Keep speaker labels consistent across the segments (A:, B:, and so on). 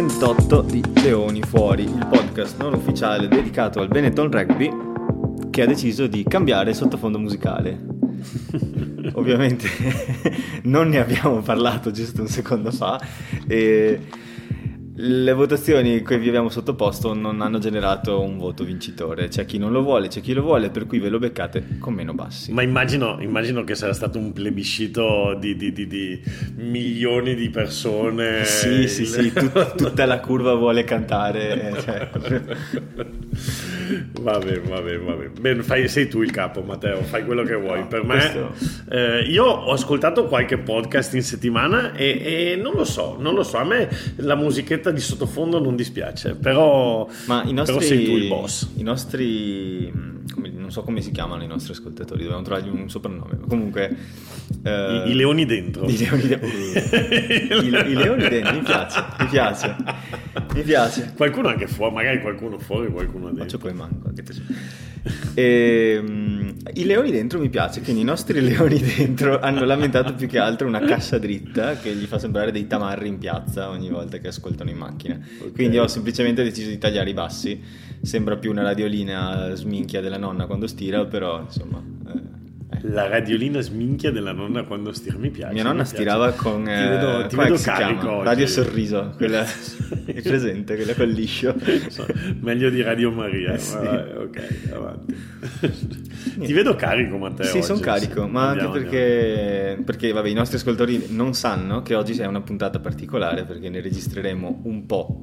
A: puntata 38 di Leoni Fuori, il podcast non ufficiale dedicato al Benetton Rugby che ha deciso di cambiare sottofondo musicale. Ovviamente non ne abbiamo parlato giusto un secondo fa e le votazioni che vi abbiamo sottoposto non hanno generato un voto vincitore. C'è chi non lo vuole, c'è chi lo vuole, per cui ve lo beccate con meno bassi.
B: Ma immagino, immagino che sarà stato un plebiscito di, di, di, di milioni di persone.
A: Sì, sì, sì, tut, tutta la curva vuole cantare. Cioè.
B: Va bene, va bene, va bene. bene fai, sei tu il capo, Matteo, fai quello che vuoi.
A: No,
B: per me,
A: questo...
B: eh, io ho ascoltato qualche podcast in settimana e, e, non lo so, non lo so. A me la musichetta di sottofondo non dispiace, però,
A: Ma i nostri,
B: però sei tu il boss.
A: I nostri, come, non so come si chiamano i nostri ascoltatori, dobbiamo trovargli un soprannome. Comunque,
B: eh, I, I, leoni dentro.
A: I leoni, de- I, I leoni dentro, mi piace, mi piace, mi piace.
B: Qualcuno anche fuori, magari qualcuno fuori, qualcuno dentro.
A: Faccio poi manco. E, um, I leoni dentro mi piace, quindi i nostri leoni dentro hanno lamentato più che altro una cassa dritta che gli fa sembrare dei tamarri in piazza ogni volta che ascoltano in macchina. Okay. Quindi ho semplicemente deciso di tagliare i bassi. Sembra più una radiolina sminchia della nonna quando stira, però insomma... Eh
B: la radiolina sminchia della nonna quando stira, mi piace.
A: Mia nonna stirava con.
B: Ti vedo,
A: eh,
B: ti vedo carico.
A: Radio Sorriso, quella è presente, quella col liscio.
B: So, meglio di Radio Maria.
A: Eh sì.
B: Vabbè, ok, avanti. ti vedo carico, Matteo.
A: Sì, sono carico, sì. ma andiamo, anche perché, perché vabbè, i nostri ascoltatori non sanno che oggi è una puntata particolare perché ne registreremo un po'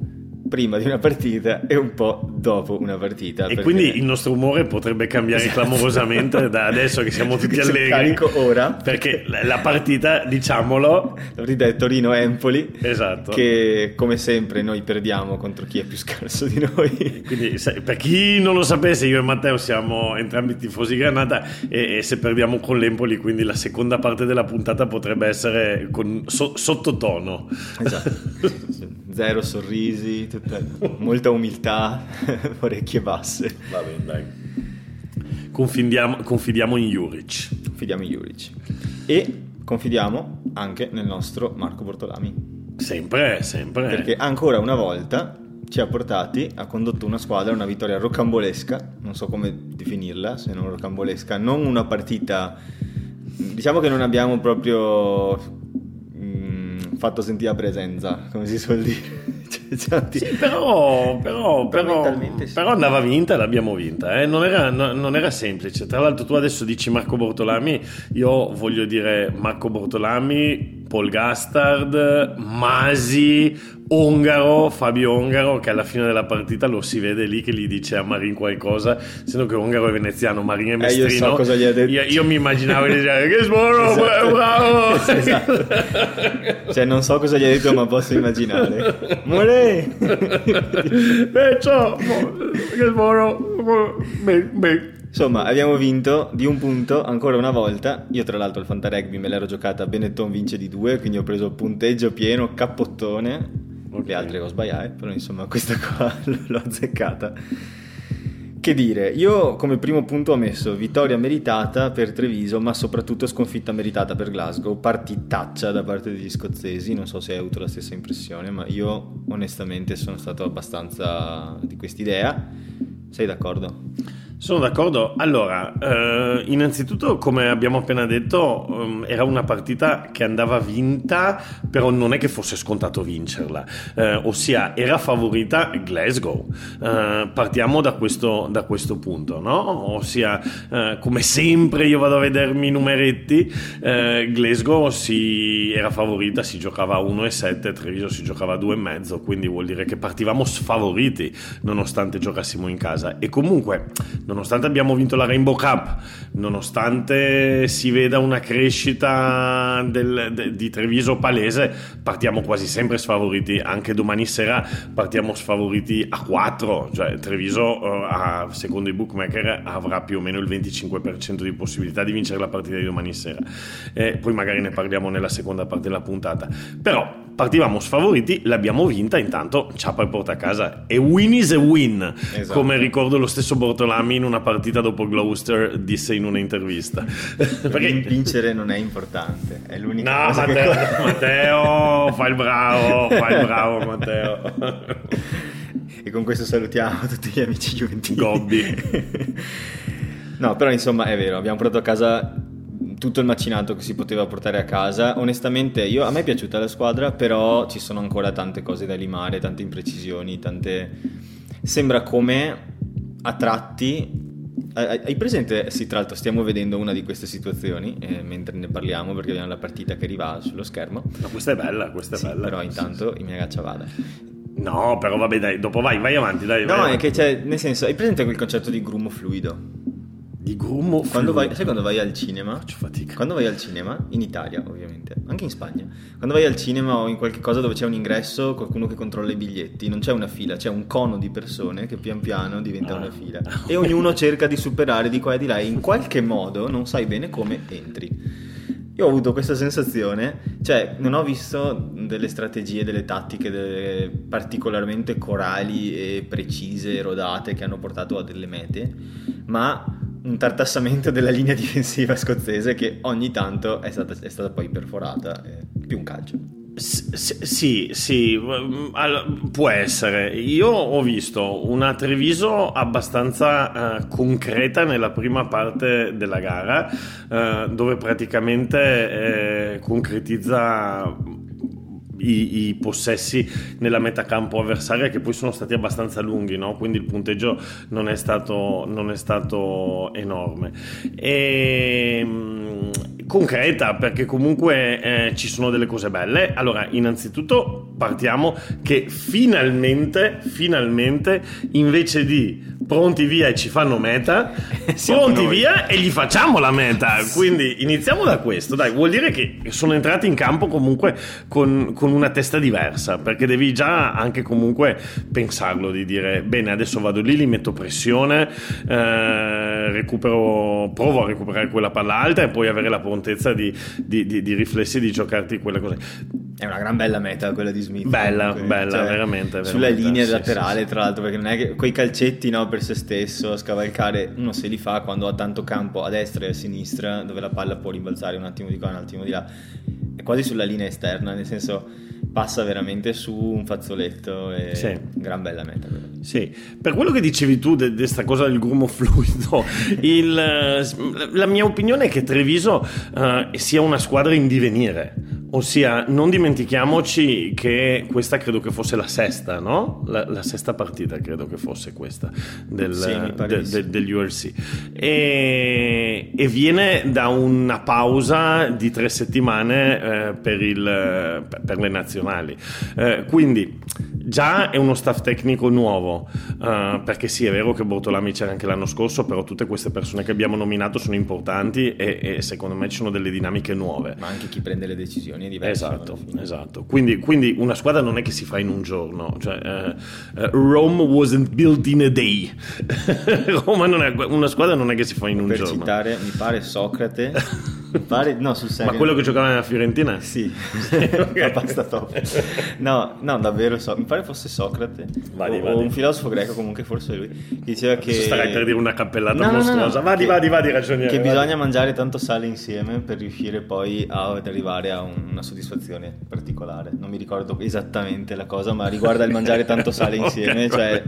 A: prima di una partita e un po' dopo una partita.
B: E quindi il nostro umore potrebbe cambiare esatto. clamorosamente da adesso che siamo tutti allegri.
A: carico ora.
B: Perché la partita, diciamolo...
A: La partita è Torino-Empoli.
B: Esatto.
A: Che come sempre noi perdiamo contro chi è più scarso di noi.
B: Quindi per chi non lo sapesse, io e Matteo siamo entrambi tifosi Granata e, e se perdiamo con l'Empoli, quindi la seconda parte della puntata potrebbe essere con, so, sottotono.
A: Esatto. Zero sorrisi, tutta, molta umiltà, orecchie basse.
B: Va bene, dai. Confidiamo, confidiamo in Juric.
A: Confidiamo in Juric. E confidiamo anche nel nostro Marco Bortolami.
B: Sempre, sempre.
A: Perché ancora una volta ci ha portati, ha condotto una squadra a una vittoria rocambolesca, non so come definirla, se non rocambolesca, non una partita, diciamo che non abbiamo proprio fatto sentire la presenza, come si suol dire.
B: sì, però, però, però, sì. però, andava vinta e l'abbiamo vinta. Eh? Non, era, no, non, era, semplice. Tra l'altro, tu adesso dici Marco Bortolami. Io voglio dire Marco Bortolami, Paul Gastard, Masi, Ongaro, Fabio Ongaro, che alla fine della partita lo si vede lì che gli dice a Marin qualcosa, essendo che Ongaro è veneziano, Marin è mestrino.
A: Eh, io so cosa gli ha detto.
B: Io, io mi immaginavo di dire che sboro, esatto. bravo!
A: esatto. cioè, non so cosa gli ha detto, ma posso immaginare. More!
B: Beccio! Che sboro!
A: Insomma, abbiamo vinto di un punto ancora una volta. Io, tra l'altro, al Fanta Rugby me l'ero giocata. Benetton vince di due, quindi ho preso punteggio pieno, cappottone. Okay. Le altre ho sbagliate, però insomma, questa qua l'ho azzeccata. Che dire, io come primo punto ho messo vittoria meritata per Treviso, ma soprattutto sconfitta meritata per Glasgow, partitaccia da parte degli scozzesi, non so se hai avuto la stessa impressione, ma io onestamente sono stato abbastanza di quest'idea. Sei d'accordo?
B: Sono d'accordo. Allora, eh, innanzitutto, come abbiamo appena detto, um, era una partita che andava vinta, però non è che fosse scontato vincerla. Eh, ossia, era favorita Glasgow. Eh, partiamo da questo, da questo, punto, no? Ossia, eh, come sempre io vado a vedermi i numeretti, eh, Glasgow si, era favorita, si giocava a 1,7, Treviso si giocava a 2,5, quindi vuol dire che partivamo sfavoriti nonostante giocassimo in casa. E comunque nonostante abbiamo vinto la Rainbow Cup, nonostante si veda una crescita del, de, di Treviso palese, partiamo quasi sempre sfavoriti. Anche domani sera partiamo sfavoriti a 4, cioè Treviso, uh, secondo i bookmaker, avrà più o meno il 25% di possibilità di vincere la partita di domani sera. E poi magari ne parliamo nella seconda parte della puntata. Però partivamo sfavoriti, l'abbiamo vinta, intanto ciapa porta a casa. E win is a win,
A: Esatto.
B: come ricordo lo stesso Bortolami in una partita dopo Gloucester disse in un'intervista. Perché
A: Vincere non è importante, è l'unica
B: No,
A: cosa
B: Matteo,
A: che...
B: Matteo, fai il bravo, fai il bravo, Matteo.
A: E con questo salutiamo tutti gli amici giuventini.
B: Gobbi.
A: no, però insomma è vero, abbiamo portato a casa tutto il macinato che si poteva portare a casa. Onestamente, io, a me è piaciuta la squadra, però ci sono ancora tante cose da limare, tante imprecisioni, tante... Sembra come a tratti... Hai presente? Sì, tra l'altro stiamo vedendo una di queste situazioni eh, mentre ne parliamo perché abbiamo la partita che arriva sullo schermo.
B: No, questa è bella, questa è
A: Sì,
B: bella.
A: però intanto i miei gaccia vada.
B: No, però vabbè, dai, dopo vai, vai avanti, dai. vai
A: No, è
B: avanti.
A: che c'è, nel senso, hai presente quel concetto di grumo fluido?
B: Di grumo
A: Quando vai, sai quando vai al cinema?
B: Faccio fatica.
A: Quando vai al cinema, in Italia ovviamente, anche in Spagna, quando vai al cinema o in qualche cosa dove c'è un ingresso, qualcuno che controlla i biglietti, non c'è una fila, c'è un cono di persone che pian piano diventa
B: Ah.
A: una fila e ognuno cerca di superare di qua e di là e in qualche modo non sai bene come entri. Io ho avuto questa sensazione, cioè non ho visto delle strategie, delle tattiche delle- particolarmente corali e precise, rodate che hanno portato a delle mete, ma un tartassamento della linea difensiva scozzese che ogni tanto è stata, è stata poi perforata, eh, più un calcio.
B: S- sì, sì, mm, può essere. Io ho visto una Treviso abbastanza eh, concreta nella prima parte della gara, eh, dove praticamente eh, concretizza i, i possessi nella metacampo avversaria che poi sono stati abbastanza lunghi, no? quindi il punteggio non è stato, non è stato enorme. E, mm, concreta perché comunque eh, ci sono delle cose belle. Allora, innanzitutto partiamo che finalmente, finalmente, invece di pronti via e ci fanno meta, pronti
A: noi.
B: via e gli facciamo la meta. Quindi iniziamo da questo, dai, vuol dire che sono entrati in campo comunque con, con una testa diversa, perché devi già anche comunque pensarlo di dire bene, adesso vado lì, li metto pressione, eh, recupero, provo a recuperare quella palla alta e poi avere la prontezza di, di- di- di riflessi di giocarti quelle cose.
A: È una gran bella meta quella di Smith.
B: Bella,
A: comunque. Cioè,
B: bella, veramente,
A: Sulla
B: veramente,
A: linea
B: sì,
A: laterale,
B: sì,
A: tra l'altro, perché non è che quei calcetti no, per se stesso, scavalcare, uno se li fa quando ha tanto campo a destra e a sinistra, dove la palla può rimbalzare un attimo di qua, un attimo di là. È quasi sulla linea esterna, nel senso passa veramente su un fazzoletto e
B: Sì.
A: gran bella meta.
B: Sì, per quello che dicevi tu di questa cosa del grumo fluido, il, la mia opinione è che Treviso eh, sia una squadra in divenire. Ossia, non dimentichiamoci che questa credo che fosse la sesta, no? La, la sesta partita credo che fosse questa del,
A: Sì,
B: de- de-
A: sì.
B: degli URC. E, e viene da una pausa di tre settimane eh, per, il- per le nazionali. Eh, quindi già è uno staff tecnico nuovo, eh, perché sì, è vero che Bortolami c'era anche l'anno scorso, però tutte queste persone che abbiamo nominato sono importanti e, e secondo me ci sono delle dinamiche nuove.
A: Ma anche chi prende le decisioni è diverso.
B: Esatto, esatto. Quindi, quindi una squadra non è che si fa in un giorno. Cioè, eh, eh, Rome wasn't built in a day. Roma non è, una squadra non è che si fa in un
A: Per
B: giorno.
A: citare, mi pare Socrate, pare, no, sul serio.
B: Ma quello che giocava nella Fiorentina?
A: Sì, la pasta top. No, no, davvero, so- mi pare fosse Socrate
B: Vadi,
A: o,
B: vadi.
A: un filosofo greco, comunque forse lui, che diceva che...
B: Starai per dire una cappellata
A: No,
B: mostruosa. Vadi,
A: che-
B: vadi, vadi, ragioniere.
A: Che bisogna mangiare tanto sale insieme per riuscire poi ad arrivare a un- una soddisfazione particolare. Non mi ricordo esattamente la cosa, ma riguarda il mangiare tanto sale insieme,
B: Ok,
A: cioè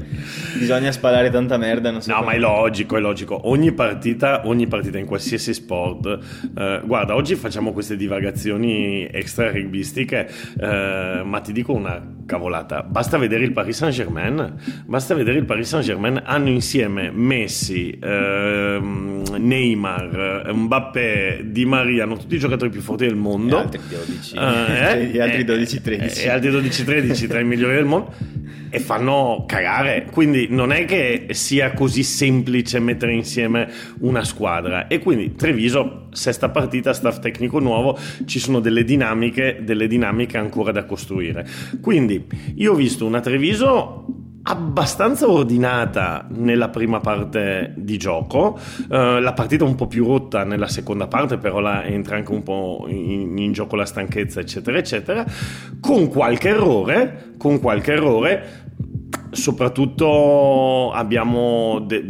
A: bisogna spalare tanta merda, so
B: No,
A: come-
B: ma è logico, è logico. Ogni partita, ogni partita in qualsiasi sport. eh, guarda, oggi facciamo queste divagazioni extra rugbyistiche, eh, ma ti dico una cavolata. Basta vedere il Paris Saint-Germain. Basta vedere il Paris Saint-Germain. Hanno insieme Messi, ehm, Neymar, Mbappé, Di Maria, hanno tutti i giocatori più forti del
A: E
B: mondo.
A: altri 12,
B: Eh,
A: e altri
B: eh,
A: 12-13.
B: E altri 12-13 tra i migliori del mondo. E fanno cagare. Quindi non è che sia così semplice mettere insieme una squadra. E quindi Treviso, sesta partita, staff tecnico nuovo, ci sono delle dinamiche, delle dinamiche ancora da costruire. Quindi io ho visto una Treviso abbastanza ordinata nella prima parte di gioco, uh, la partita un po' più rotta nella seconda parte, però là entra anche un po' in, in, gioco la stanchezza, eccetera, eccetera, con qualche errore, con qualche errore, soprattutto abbiamo de-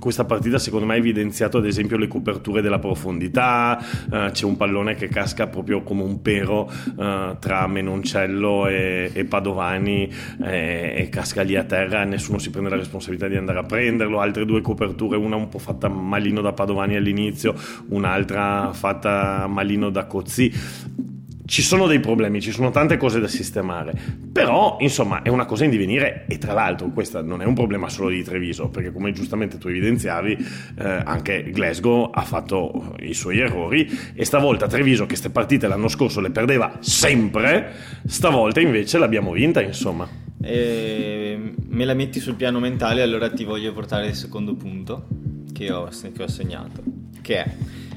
B: questa partita secondo me ha evidenziato ad esempio le coperture della profondità uh, c'è un pallone che casca proprio come un pero uh, tra Menoncello e, e Padovani e, e, casca lì a terra nessuno si prende la responsabilità di andare a prenderlo. Altre due coperture una un po' fatta malino da Padovani all'inizio un'altra fatta malino da Cozzi ci sono dei problemi, ci sono tante cose da sistemare, però insomma è una cosa in divenire e tra l'altro questo non è un problema solo di Treviso, perché come giustamente tu evidenziavi eh, anche Glasgow ha fatto i suoi errori e stavolta Treviso che queste partite l'anno scorso le perdeva sempre, stavolta invece l'abbiamo vinta insomma.
A: E me la metti sul piano mentale, allora ti voglio portare il secondo punto che ho, che ho segnato, che è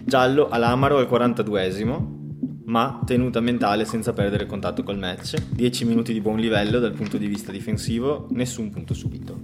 A: giallo all'Amaro al 42esimo ma tenuta mentale senza perdere contatto col match. 10 minuti di buon livello dal punto di vista difensivo, nessun punto subito.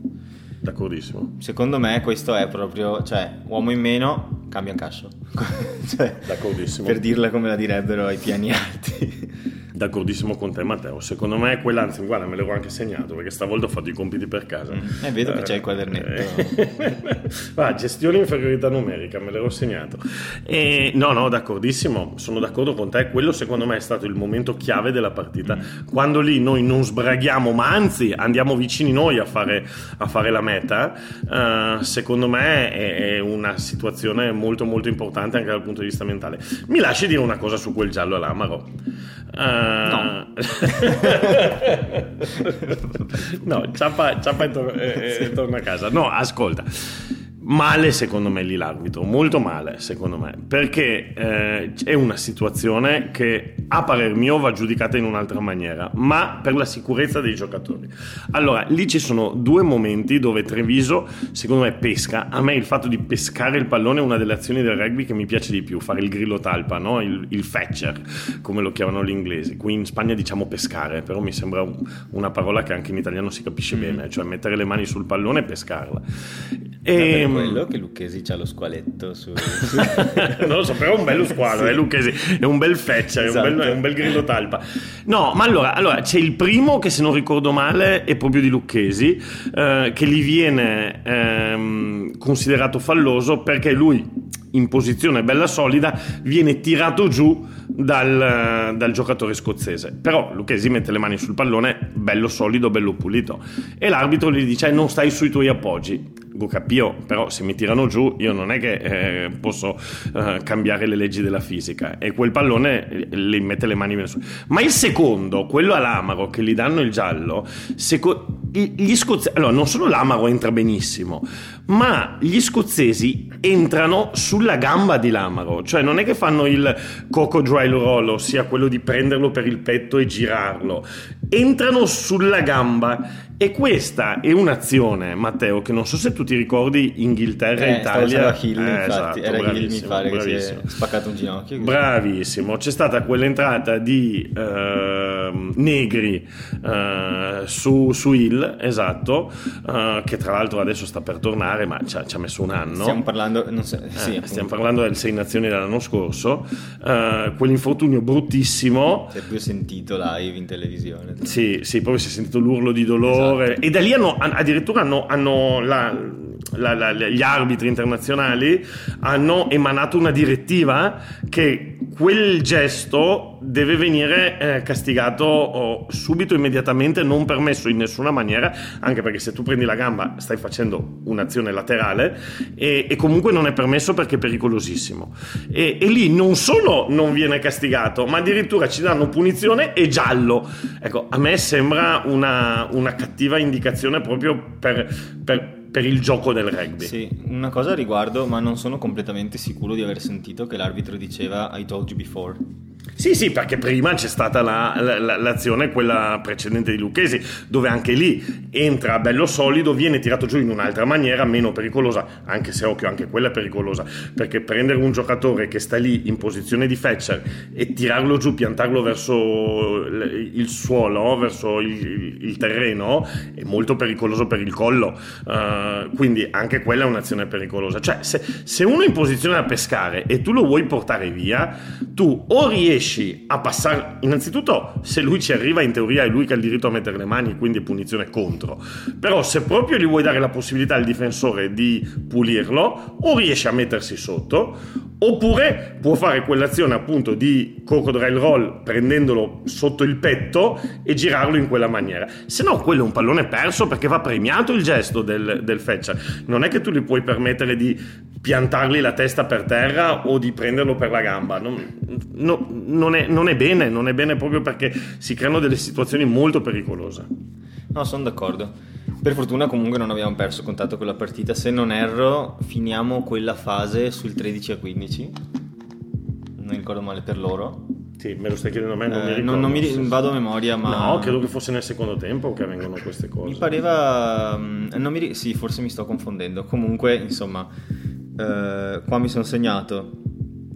B: D'accordissimo.
A: Secondo me questo è proprio, cioè, uomo in meno, cambia un cascio.
B: cioè, D'accordissimo.
A: Per dirla come la direbbero ai piani alti.
B: D'accordissimo con te, Matteo. Secondo me quella, anzi, guarda, me l'avevo anche segnato perché stavolta ho fatto i compiti per casa.
A: Mm. Eh, vedo che c'è il quadernetto.
B: Va, gestione inferiorità numerica, me l'ero segnato. E, no, no, d'accordissimo, sono d'accordo con te. Quello secondo me è stato il momento chiave della partita. Mm. Quando lì noi non sbraghiamo, ma anzi andiamo vicini noi a fare, a fare la meta, uh, secondo me è, è, una situazione molto, molto importante anche dal punto di vista mentale. Mi lasci dire una cosa su quel giallo all'Amaro.
A: No.
B: no, ciappa, ciappa e, tor- e, e torna a casa. No, ascolta male secondo me lì l'arbitro, molto male secondo me, perché eh, è una situazione che a parer mio va giudicata in un'altra maniera, ma per la sicurezza dei giocatori. Allora, lì ci sono due momenti dove Treviso secondo me pesca, a me il fatto di pescare il pallone è una delle azioni del rugby che mi piace di più, fare il grillo talpa, no? il, il fetcher, come lo chiamano gli inglesi, qui in Spagna diciamo pescare, però mi sembra un, una parola che anche in italiano si capisce mm. bene, cioè mettere le mani sul pallone e pescarla.
A: E, quello che Lucchesi c'ha lo squaletto su...
B: non lo so, però è un bello squalo, sì. eh, Lucchesi, è un bel feccia, esatto. è, un bel, è, un bel, grillo talpa. No, ma allora, allora, c'è il primo che se non ricordo male è proprio di Lucchesi, eh, che gli viene ehm, considerato falloso perché lui in posizione bella solida viene tirato giù dal, dal, giocatore scozzese. Però Lucchesi mette le mani sul pallone bello solido, bello pulito. E l'arbitro gli dice eh, non stai sui tuoi appoggi capio, però se mi tirano giù io non è che eh, posso eh, cambiare le leggi della fisica e quel pallone eh, le mette le mani su. Ma il secondo, quello all'Amaro che gli danno il giallo, seco- gli scozzesi, allora non solo l'Amaro entra benissimo, ma gli scozzesi entrano sulla gamba di Lamaro, cioè non è che fanno il coco dry roll, ossia quello di prenderlo per il petto e girarlo, entrano sulla gamba e questa è un'azione, Matteo, che non so se tu ti ricordi Inghilterra e
A: eh,
B: Italia.
A: Hill, eh, esatto, era Hill, mi pare bravissimo. che si è spaccato un ginocchio.
B: Così. Bravissimo, c'è stata quell'entrata di uh, Negri uh, su, su, Hill, esatto, uh, che tra l'altro adesso sta per tornare, ma ci ha, ci ha messo un anno.
A: Stiamo parlando, so, sì,
B: eh, stiamo parlando del Sei Nazioni dell'anno scorso, quell'infortunio bruttissimo.
A: Si è più sentito live in televisione.
B: Sì, sì, poi si è sentito l'urlo di dolore. Esatto Esatto. E da lì hanno, addirittura hanno, hanno la, la, la, gli arbitri internazionali hanno emanato una direttiva che quel gesto deve venire eh, castigato oh, subito, immediatamente, non permesso in nessuna maniera, anche perché se tu prendi la gamba stai facendo un'azione laterale e, e comunque non è permesso perché è pericolosissimo. E, e, lì non solo non viene castigato, ma addirittura ci danno punizione e giallo. Ecco, a me sembra una, una cattiva indicazione proprio per, per per il gioco del rugby.
A: Sì, una cosa a riguardo, ma non sono completamente sicuro di aver sentito che l'arbitro diceva I told you before.
B: Sì, sì, perché prima c'è stata la, la, l'azione, quella precedente di Lucchesi, dove anche lì entra bello solido, viene tirato giù in un'altra maniera, meno pericolosa, anche se occhio, anche quella è pericolosa, perché prendere un giocatore che sta lì in posizione di fetcher e tirarlo giù, piantarlo verso il suolo, verso il, il terreno, è molto pericoloso per il collo. Uh, quindi anche quella è un'azione pericolosa. Cioè, se, se uno è in posizione da pescare e tu lo vuoi portare via, tu o riesci riesci a passare, innanzitutto se lui ci arriva in teoria è lui che ha il diritto a mettere le mani, quindi è punizione contro, però se proprio gli vuoi dare la possibilità al difensore di pulirlo, o riesce a mettersi sotto, oppure può fare quell'azione appunto di crocodile roll prendendolo sotto il petto e girarlo in quella maniera. Se no quello è un pallone perso perché va premiato il gesto del, del fetcher. Non è che tu gli puoi permettere di piantargli la testa per terra o di prenderlo per la gamba. Non, no, non, è, non, è, bene, non è bene proprio perché si creano delle situazioni molto pericolose.
A: No, sono d'accordo. Per fortuna comunque non abbiamo perso contatto con la partita. Se non erro, finiamo quella fase sul 13 a 15. Non ricordo male per loro.
B: Sì, me lo stai chiedendo a me, non eh, mi ricordo.
A: Non, non mi vado a memoria, ma...
B: No, credo che fosse nel secondo tempo che avvengono queste cose.
A: Mi pareva... Mm, non mi... Sì, forse mi sto confondendo. Comunque, insomma, eh, qua mi sono segnato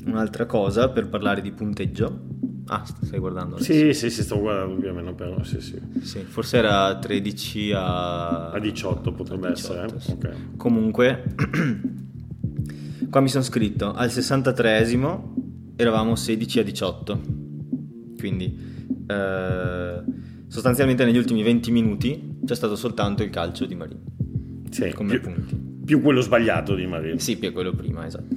A: un'altra cosa per parlare di punteggio. Ah, stai guardando?
B: Adesso. Sì, sì, sì, sto guardando più o meno, però sì, sì.
A: sì forse era 13 a...
B: A 18 potrebbe 18, essere. Sì. Okay.
A: Comunque, qua mi sono scritto, al 63esimo eravamo 16 a 18. Quindi, eh, sostanzialmente negli ultimi 20 minuti c'è stato soltanto il calcio di Marini.
B: Sì, come più, punti. Più quello sbagliato di Marini.
A: Sì, più quello prima, esatto.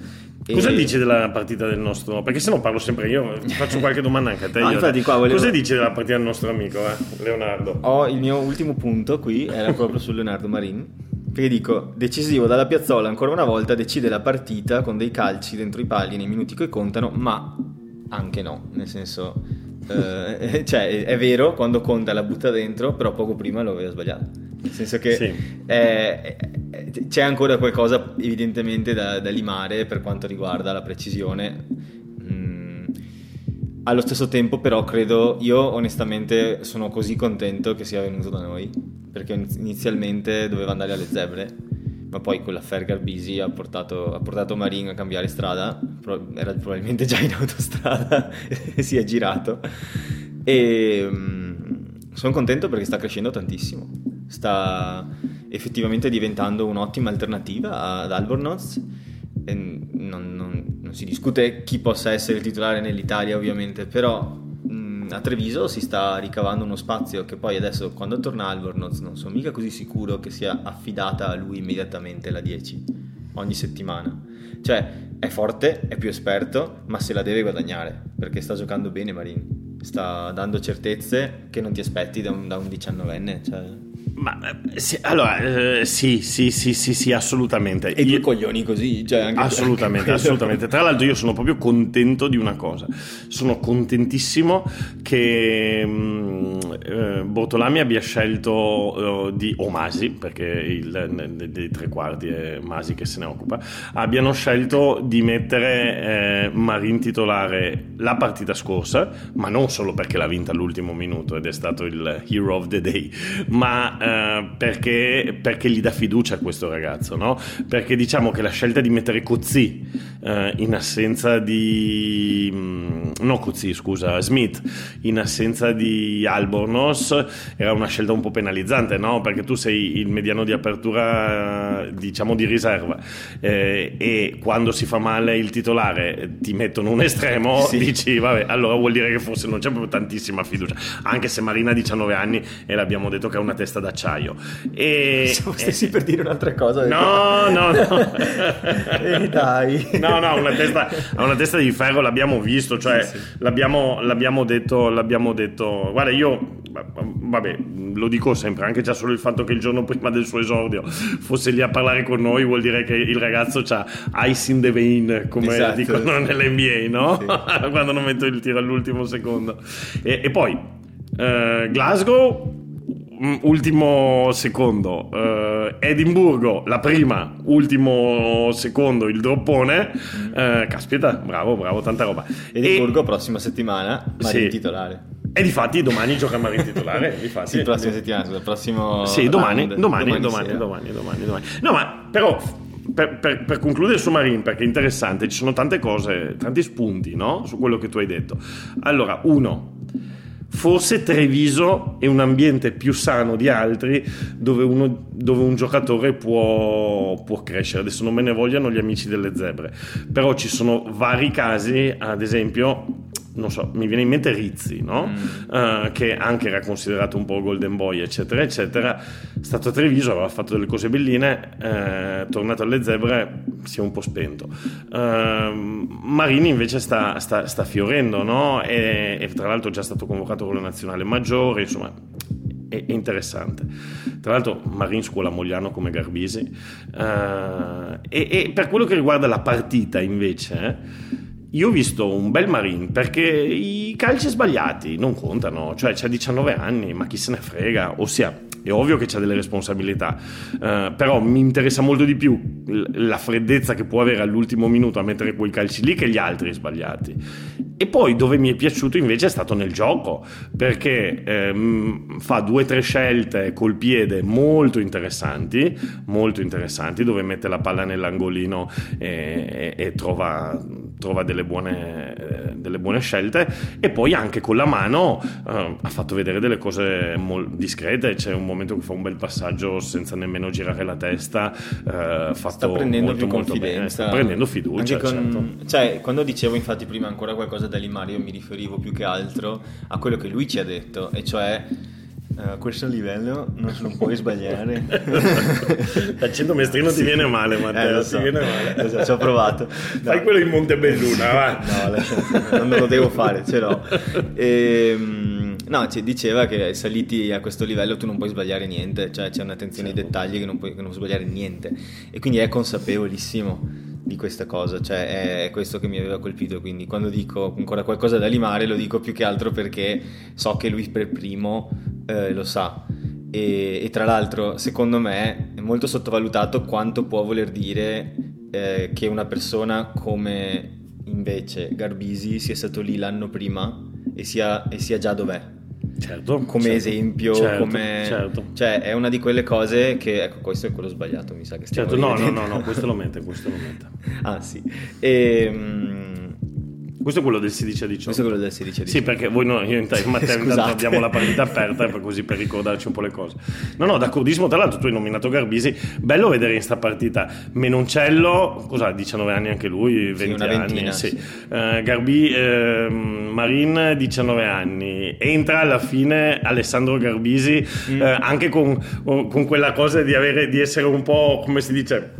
B: Cosa dici della partita del nostro? Perché se no parlo sempre io, faccio qualche domanda anche a te.
A: no, infatti, qua volevo...
B: Cosa dici della partita del nostro amico, eh? Leonardo?
A: Ho il mio ultimo punto qui, era proprio su Leonardo Marin. Perché dico, decisivo dalla piazzola ancora una volta, decide la partita con dei calci dentro i pali nei minuti che contano, ma anche no, nel senso, eh, cioè è vero, quando conta la butta dentro, però poco prima lo aveva sbagliato. Nel senso che sì. eh, c'è ancora qualcosa evidentemente da, da, limare per quanto riguarda la precisione. Mm, allo stesso tempo però credo, io onestamente sono così contento che sia venuto da noi, perché inizialmente doveva andare alle zebre, ma poi quella Fergar Bisi ha portato, ha portato Marin a cambiare strada, era probabilmente già in autostrada e si è girato. E mm, sono contento perché sta crescendo tantissimo sta effettivamente diventando un'ottima alternativa ad Albornoz. Non, non, non, si discute chi possa essere il titolare nell'Italia ovviamente, però mh, a Treviso si sta ricavando uno spazio che poi adesso quando torna Albornoz non sono mica così sicuro che sia affidata a lui immediatamente la 10 ogni settimana. Cioè è forte, è più esperto, ma se la deve guadagnare perché sta giocando bene Marin. Sta dando certezze che non ti aspetti da un, da un 19enne. Cioè
B: ma eh, sì, allora, eh, sì, sì, sì, sì, sì, assolutamente.
A: E due coglioni così, cioè anche
B: Assolutamente, assolutamente. Tra l'altro io sono proprio contento di una cosa. Sono contentissimo che mm, eh, Bortolami abbia scelto uh, di, o Masi, perché il, dei tre quarti è Masi che se ne occupa, abbiano scelto di mettere eh, Marin titolare la partita scorsa, ma non solo perché l'ha vinta all'ultimo minuto ed è stato il hero of the day, ma eh, perché, perché, gli dà fiducia a questo ragazzo, no? Perché diciamo che la scelta di mettere Cozzi eh, in assenza di... Mm, no Cozzi, scusa, Smith, in assenza di Albornoz era una scelta un po' penalizzante, no? Perché tu sei il mediano di apertura, diciamo, di riserva eh, e quando si fa male il titolare ti mettono un estremo, sì. dici, vabbè, allora vuol dire che forse non c'è proprio tantissima fiducia, anche se Marina ha 19 anni e l'abbiamo detto che ha una testa da d'acciaio.
A: E, Siamo stessi eh, per dire un'altra cosa.
B: No, no, no.
A: e dai.
B: No, no, una testa, una testa di ferro l'abbiamo visto, cioè sì, sì. L'abbiamo, l'abbiamo, detto, l'abbiamo detto, guarda io, vabbè, lo dico sempre, anche già solo il fatto che il giorno prima del suo esordio fosse lì a parlare con noi vuol dire che il ragazzo ha ice in the vein, come esatto. dicono nell'NBA, no? Sì. Quando non metto il tiro all'ultimo secondo. E, e poi, eh, Glasgow ultimo secondo. Uh, Edimburgo, la prima, ultimo secondo, il droppone. Uh, caspita, bravo, bravo, tanta roba.
A: Edimburgo, e... prossima settimana, Marin sì. titolare.
B: E difatti domani gioca Marin titolare. Difatti.
A: sì, prossima settimana, scusa, prossimo.
B: Sì, domani, domani, domani, domani, domani, domani, domani. No, ma però per, per, per, concludere su Marin, perché è interessante, ci sono tante cose, tanti spunti no? su quello che tu hai detto. Allora, uno, forse Treviso è un ambiente più sano di altri dove, uno, dove un giocatore può, può, crescere. Adesso non me ne vogliano gli amici delle zebre, però ci sono vari casi, ad esempio non so, mi viene in mente Rizzi, no? mm. uh, che anche era considerato un po' Golden Boy, eccetera, eccetera. È stato a Treviso, aveva fatto delle cose belline, uh, tornato alle zebre, si è un po' spento. Uh, Marini invece sta, sta, sta fiorendo, no? E, e, tra l'altro è già stato convocato con la nazionale maggiore, insomma. È, è interessante. Tra l'altro, Marin scuola Mogliano come Garbisi. E, e, per quello che riguarda la partita, invece, eh, io ho visto un bel Marin perché i calci sbagliati non contano, cioè c'ha 19 anni, ma chi se ne frega, ossia è ovvio che c'ha delle responsabilità, uh, però mi interessa molto di più la freddezza che può avere all'ultimo minuto a mettere quei calci lì che gli altri sbagliati. E poi dove mi è piaciuto invece è stato nel gioco, perché ehm, fa due o tre scelte col piede molto interessanti, molto interessanti, dove mette la palla nell'angolino e, e, e trova, trova delle, buone, eh, delle, buone, scelte. E poi anche con la mano eh, ha fatto vedere delle cose discrete, c'è un momento che fa un bel passaggio senza nemmeno girare la testa, eh, fatto sta prendendo molto, più confidenza, sta prendendo fiducia. Con, certo.
A: Cioè, quando dicevo infatti prima ancora qualcosa cosa da Limario mi riferivo più che altro a quello che lui ci ha detto, e cioè a uh, questo livello non, non puoi sbagliare.
B: L'accento mestrino ti viene male, Matteo. Eh, so. Ti viene male.
A: Esatto, ci ho provato.
B: No. Fai quello in Montebelluna, va.
A: no, non lo devo fare, ce l'ho. Ehm, no, ci diceva che saliti a questo livello tu non puoi sbagliare niente, cioè c'è un'attenzione certo. ai dettagli che non puoi, che non puoi sbagliare niente. E quindi è consapevolissimo di questa cosa, cioè è questo che mi aveva colpito, quindi quando dico ancora qualcosa da limare lo dico più che altro perché so che lui per primo eh, lo sa e, e, tra l'altro secondo me è molto sottovalutato quanto può voler dire eh, che una persona come invece Garbisi sia stato lì l'anno prima e sia, e sia già dov'è
B: Certo,
A: come
B: certo,
A: esempio, certo, come... Certo. Cioè, è una di quelle cose che... Ecco, questo è quello sbagliato, mi sa che stiamo
B: Certo, no, no, no, no, questo lo mette, questo lo mette.
A: ah, sì. E...
B: Questo è quello del 16 a 18.
A: Questo è quello del 16 a 18.
B: Sì, perché voi no, io e Matteo abbiamo la partita aperta così per ricordarci un po' le cose. No, no, d'accordissimo. Tra l'altro tu hai nominato Garbisi. Bello vedere in sta partita. Menoncello, cosa 19 anni anche lui, 20 sì, anni. Sì. Uh, Garbi, uh, Marin 19 anni. Entra alla fine Alessandro Garbisi mm. uh, anche con, con, quella cosa di, avere, di essere un po', come si dice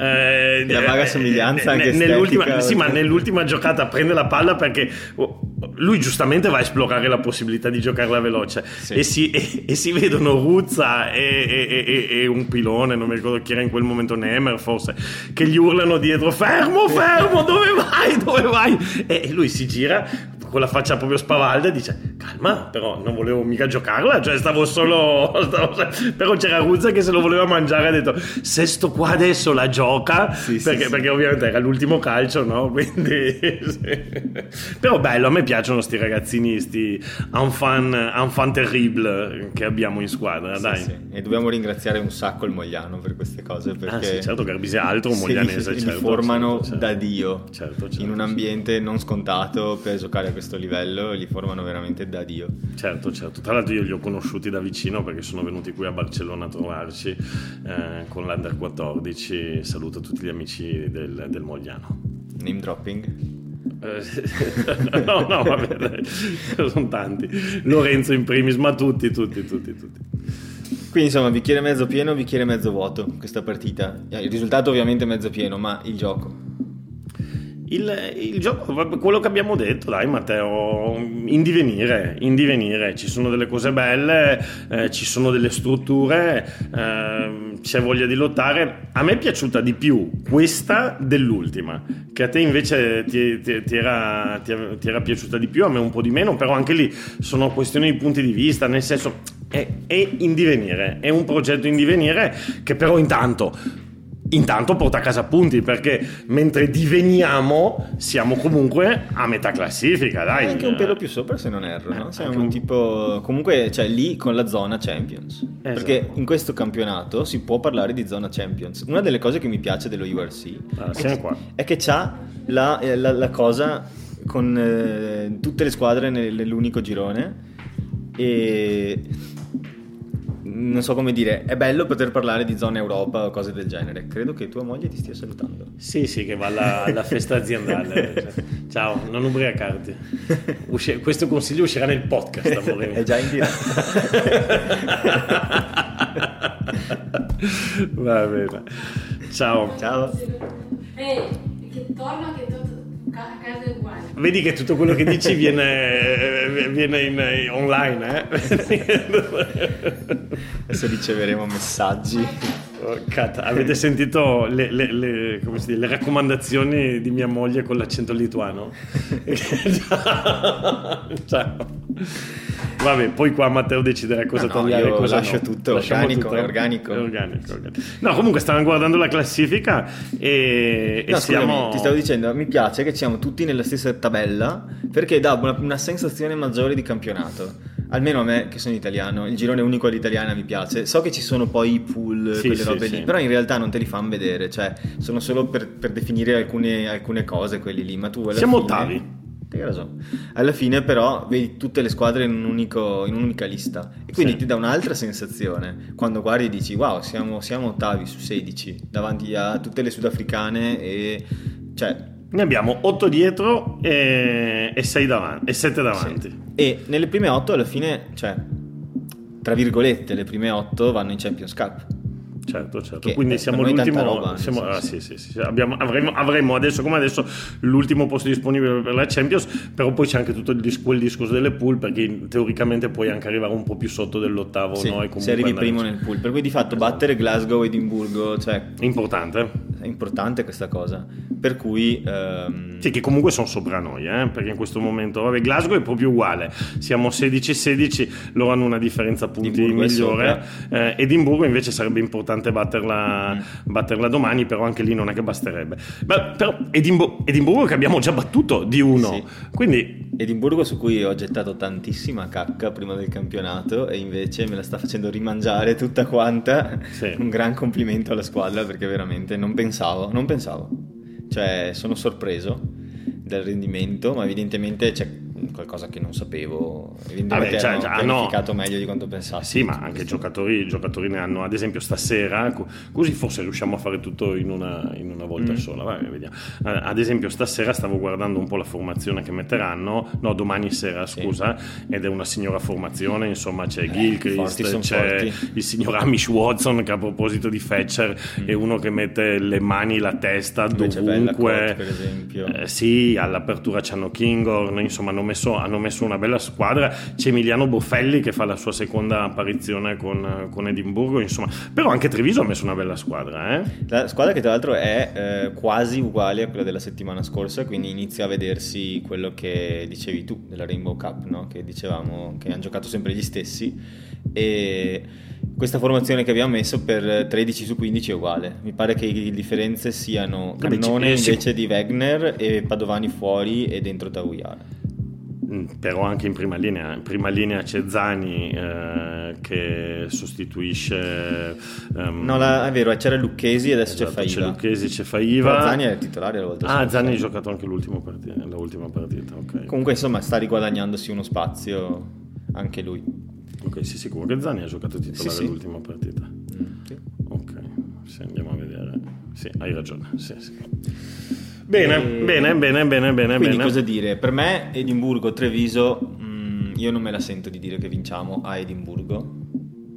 A: eh, la vaga somiglianza anche nell'ultima,
B: sì, ma nell'ultima giocata prende la palla perché oh, lui giustamente va a esplorare la possibilità di giocarla veloce. Sì. e, si, e, e, si, vedono Ruzza e, e, un pilone, non mi ricordo chi era in quel momento, Nemer forse, che gli urlano dietro fermo, fermo, dove vai, dove vai? E lui si gira con la faccia proprio spavalda e dice calma però non volevo mica giocarla cioè stavo solo stavo... però c'era Ruzza che se lo voleva mangiare ha detto se sto qua adesso la gioca? Sì, perché, sì, perché ovviamente era l'ultimo calcio no? Quindi però bello a me piacciono sti ragazzini sti enfant, enfant terrible che abbiamo in squadra dai
A: e dobbiamo ringraziare un sacco il Mogliano per queste cose perché ah,
B: sì, certo Garbisi è altro moglianese
A: li,
B: certo,
A: formano
B: certo,
A: certo. da Dio certo, certo, in un ambiente non scontato per giocare a questo livello li formano veramente da Dio.
B: Certo, certo. Tra l'altro io li ho conosciuti da vicino perché sono venuti qui a Barcellona a trovarci eh, con l'Under 14. Saluto tutti gli amici del, del Mogliano.
A: Name dropping?
B: Eh, no, no, vabbè, sono tanti. Lorenzo in primis, ma tutti, tutti, tutti, tutti.
A: Quindi insomma, bicchiere mezzo pieno, bicchiere mezzo vuoto questa partita. Il risultato ovviamente mezzo pieno, ma il gioco.
B: Il, il, gioco, quello che abbiamo detto, dai Matteo, in divenire, in divenire. ci sono delle cose belle, eh, ci sono delle strutture, eh, c'è voglia di lottare. A me è piaciuta di più questa dell'ultima, che a te invece ti, ti, ti, era, ti era piaciuta di più, a me un po' di meno, però anche lì sono questioni di punti di vista, nel senso è, è in divenire, è un progetto in divenire che però intanto intanto porta a casa punti perché mentre diveniamo siamo comunque a metà classifica dai
A: anche un pelo più sopra se non erro no? siamo un tipo comunque cioè lì con la zona Champions esatto. perché in questo campionato si può parlare di zona Champions una delle cose che mi piace dello URC
B: ah, è, che,
A: è, che, c'ha la, eh, la, la cosa con eh, tutte le squadre nell'unico girone e non so come dire, è bello poter parlare di zona Europa o cose del genere. Credo che tua moglie ti stia salutando.
B: Sì, sì, che va alla, alla festa aziendale. Ciao, non ubriacarti. Usci- questo consiglio uscirà nel podcast, amore.
A: è già in diretta.
B: va bene. Ciao.
A: Ciao.
C: Ehi, che torna che tutto
B: Vedi che tutto quello che dici viene, viene in, in online, eh?
A: Adesso riceveremo messaggi.
B: Oh, avete sentito le, le, le, dice, le, raccomandazioni di mia moglie con l'accento lituano? Ciao. Vabbè, poi qua Matteo deciderà cosa
A: no,
B: tagliare
A: e
B: cosa
A: lascio
B: no.
A: tutto, organico, tutto. Organico.
B: organico, organico. No, comunque stavamo guardando la classifica e,
A: no,
B: e siamo...
A: Scusami, ti stavo dicendo, mi piace che siamo tutti nella stessa tabella perché dà una, una sensazione maggiore di campionato almeno a me che sono italiano, il girone unico all'italiana mi piace. So che ci sono poi i pool, sì, quelle sì, robe sì. lì, però in realtà non te li fanno vedere, cioè sono solo per, per definire alcune, alcune, cose quelli lì, ma tu
B: Siamo
A: fine,
B: ottavi.
A: Hai ragione. Alla fine, però, vedi tutte le squadre in, un unico, in un'unica lista. E quindi sì. ti dà un'altra sensazione. Quando guardi e dici, wow, siamo, siamo ottavi su 16 davanti a tutte le sudafricane e. cioè.
B: Ne abbiamo 8 dietro e, e, 6 davanti, e 7 davanti. Sì.
A: E nelle prime 8 alla fine, cioè, tra virgolette, le prime 8 vanno in Champions Cup
B: certo, certo. Che Quindi siamo l'ultimo. Roba, siamo, ah, sì, sì, sì, abbiamo, avremo, avremo, adesso come adesso l'ultimo posto disponibile per la Champions, però poi c'è anche tutto il, quel discorso delle pool, perché teoricamente puoi anche arrivare un po' più sotto dell'ottavo.
A: Sì,
B: no?
A: se arrivi primo nel pool, per cui di fatto battere Glasgow e Edimburgo, cioè.
B: Importante.
A: È importante questa cosa. Per cui. Um...
B: Sì, che comunque sono sopra noi, eh? perché in questo momento, vabbè, Glasgow è proprio uguale. Siamo 16-16, loro hanno una differenza punti migliore. Eh, Edimburgo invece sarebbe importante batterla, mm. batterla, domani, però anche lì non è che basterebbe. Ma, però Edimburgo, Edimburgo che abbiamo già battuto di uno, sì. quindi...
A: Edimburgo su cui ho gettato tantissima cacca prima del campionato e invece me la sta facendo rimangiare tutta quanta. Sì. Un gran complimento alla squadra perché veramente non pensavo, non pensavo. Cioè sono sorpreso del rendimento, ma evidentemente c'è qualcosa che non sapevo. Evidentemente Vabbè, cioè, hanno pianificato meglio di quanto pensassi.
B: Sì, ma anche i giocatori, giocatori, ne hanno, ad esempio stasera, così forse riusciamo a fare tutto in una, in una volta mm. sola. Vai, vediamo. Ad esempio stasera stavo guardando un po' la formazione che metteranno, no, domani sera, scusa, sì. ed è una signora formazione, insomma c'è eh, Gilchrist, c'è forti. il signor Amish Watson che a proposito di Fetcher mm. è uno che mette le mani, la testa Invece dovunque.
A: per esempio.
B: Eh, sì, all'apertura c'hanno Kinghorn, insomma hanno messo, hanno messo, una bella squadra. C'è Emiliano Boffelli che fa la sua seconda apparizione con, con Edimburgo, insomma. Però anche Treviso ha messo una bella squadra. Eh?
A: La squadra che tra l'altro è eh, quasi uguale a quella della settimana scorsa, quindi inizia a vedersi quello che dicevi tu della Rainbow Cup, no? che dicevamo che hanno giocato sempre gli stessi. E questa formazione che abbiamo messo per 13 su 15 è uguale. Mi pare che le differenze siano Cannone invece di Wegner e Padovani fuori e dentro Tauiara.
B: Mm, però anche in prima linea, in prima linea c'è Zani eh, che sostituisce
A: um, no la, è vero c'era Lucchesi e adesso
B: esatto,
A: c'è Faiva
B: c'è Lucchesi c'è Faiva
A: però Zani è titolare la volta
B: ah Zani ha giocato anche l'ultima partita, l'ultima partita okay.
A: comunque insomma sta riguadagnandosi uno spazio anche lui
B: ok sì sicuro che Zani ha giocato titolare sì, l'ultima sì. partita mm, sì. ok sì, andiamo a vedere sì hai ragione sì, sì. Bene, e... bene, bene, bene, bene.
A: Quindi
B: bene.
A: cosa dire? Per me Edimburgo, Treviso, mh, mm, io non me la sento di dire che vinciamo a Edimburgo,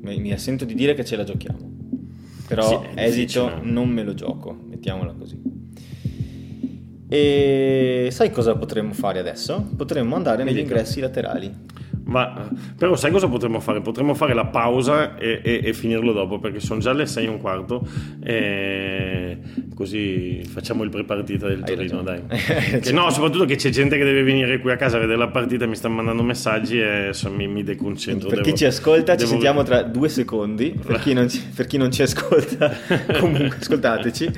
A: mi, la sento di dire che ce la giochiamo. Però sì, esito non me lo gioco, mettiamola così. E sai cosa potremmo fare adesso? Potremmo andare negli ingressi laterali.
B: Ma, però sai cosa potremmo fare? Potremmo fare la pausa e, e- e finirlo dopo perché sono già le 6 e un quarto e così facciamo il prepartita del
A: Hai
B: Torino, dai. Che no, soprattutto che c'è gente che deve venire qui a casa a vedere la partita, mi stanno mandando messaggi e insomma, mi, mi deconcentro.
A: Per chi
B: devo-
A: ci ascolta, ci
B: devo-
A: sentiamo tra due secondi. Per chi non ci, per chi non ci ascolta, comunque ascoltateci.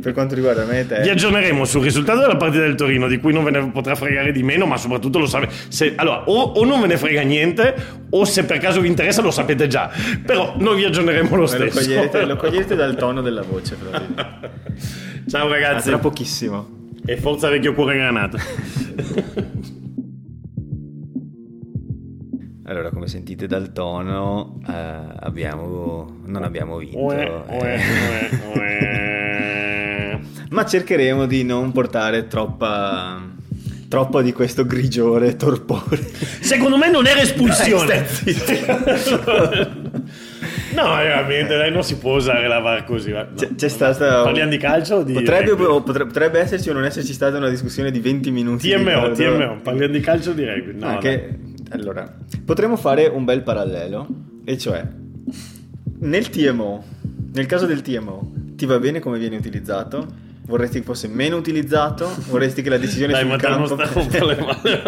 A: Per quanto riguarda me e te,
B: Vi aggiorneremo sul risultato della partita del Torino, di cui non ve ne potrà fregare di meno, ma soprattutto lo sapete. Se, allora, o, o non ve ne frega niente, o se per caso vi interessa lo sapete già. Però noi vi aggiorneremo lo
A: lo
B: stesso.
A: coglierete, lo coglierete dal tono della voce.
B: Ciao ragazzi.
A: tra pochissimo.
B: E forza vecchio cuore granato.
A: Allora, come sentite dal tono, eh, abbiamo, non abbiamo vinto.
B: Ue,
A: eh.
B: ue, ue.
A: Ma cercheremo di non portare troppa, troppo di questo grigiore torpore.
B: Secondo me non era espulsione.
A: Zitto.
B: no, veramente, dai, non si può usare la VAR così. No.
A: C'è, c'è stata.
B: Parliamo di calcio di
A: Potrebbe, potrebbe esserci o non esserci stata una discussione di 20 minuti.
B: TMO,
A: riguardo-
B: TMO, parliamo di calcio di rugby? No,
A: Anche- allora, potremmo fare un bel parallelo, e cioè, nel TMO, nel caso del TMO, ti va bene come viene utilizzato? Vorresti che fosse meno utilizzato? Vorresti che la decisione
B: Dai,
A: sul
B: ma
A: campo...
B: sta rompendo le mani.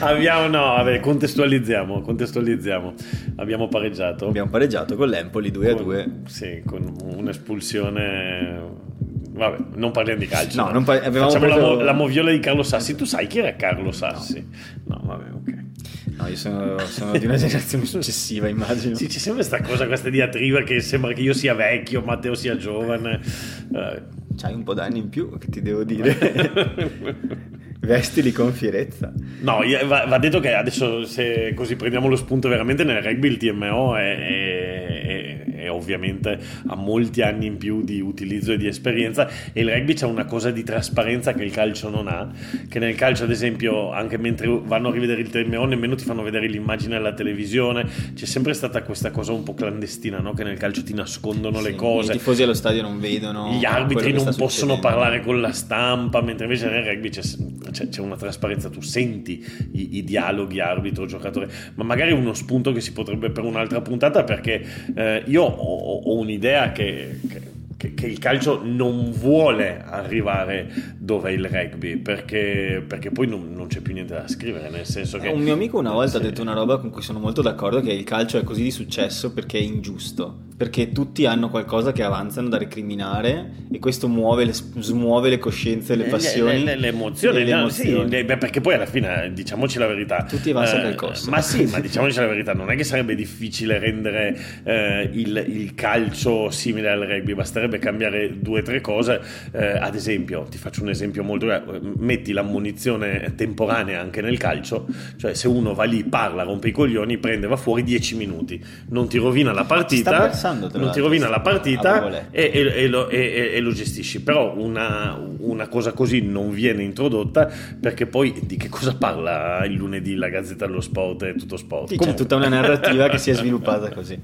B: Abbiamo, no, vabbè, contestualizziamo, contestualizziamo. Abbiamo pareggiato.
A: Abbiamo pareggiato con l'Empoli 2 a
B: Con-
A: 2.
B: Sì, con un'espulsione. Vabbè, non parliamo di calcio.
A: No, non par-
B: Facciamo
A: preso-
B: la, mo- la moviola di Carlo Sassi. Tu sai chi era Carlo Sassi? No, vabbè, ok.
A: No, io sono, sono di una generazione successiva, immagino.
B: Sì, c'è sempre questa cosa, questa diatriba che sembra che io sia vecchio, Matteo sia giovane. Eh,
A: C'hai un po' d'anni in più, che ti devo dire. Vestili con fierezza.
B: No, va detto che adesso se così prendiamo lo spunto veramente nel rugby il TMO è, è- ovviamente ha molti anni in più di utilizzo e di esperienza e il rugby c'ha una cosa di trasparenza che il calcio non ha, che nel calcio ad esempio anche mentre vanno a rivedere il TMO nemmeno ti fanno vedere l'immagine alla televisione, c'è sempre stata questa cosa un po' clandestina, no? che nel calcio ti nascondono le
A: Sì,
B: cose.
A: I tifosi allo stadio non vedono.
B: Gli arbitri non possono
A: succedendo.
B: parlare con la stampa, mentre invece nel rugby c'è, c'è- c'è una trasparenza, tu senti i, i dialoghi arbitro-giocatore, ma magari uno spunto che si potrebbe per un'altra puntata perché eh, io ho, ho un'idea che, che- che- che il calcio non vuole arrivare dove è il rugby, perché, perché poi non, non c'è più niente da scrivere, nel senso che...
A: Un mio amico una volta
B: Sì.
A: ha detto una roba con cui sono molto d'accordo, che il calcio è così di successo perché è ingiusto, perché tutti hanno qualcosa che avanzano da recriminare e questo muove le, smuove le coscienze, le passioni.
B: le, le- le emozioni, no,
A: emozioni.
B: sì, beh, perché poi alla fine diciamoci la verità
A: Tutti avanzano
B: eh,
A: al costo.
B: ma sì ma diciamoci la verità non è che sarebbe difficile rendere eh, il, il calcio simile al rugby basterebbe cambiare due o tre cose Eh, ad esempio ti faccio un esempio molto eh, metti l'ammonizione temporanea anche nel calcio cioè se uno va lì parla rompe i coglioni prende va fuori 10 minuti non ti rovina la partita
A: pensando,
B: non ti rovina la partita
A: vole.
B: e, e- e lo, e- lo gestisci. Però una, una cosa così non viene introdotta perché poi di che cosa parla il lunedì la Gazzetta dello Sport e tutto sport?
A: Sì, c'è
B: Comunque,
A: tutta una narrativa che si è sviluppata così.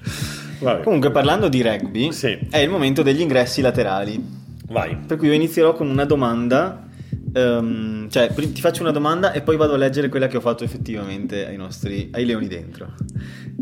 B: vabbè,
A: Comunque, parlando di rugby,
B: Sì.
A: è il momento degli ingressi laterali.
B: vai.
A: Per cui io inizierò con una domanda. Ehm, cioè, ti faccio una domanda e poi vado a leggere quella che ho fatto effettivamente ai nostri ai leoni dentro.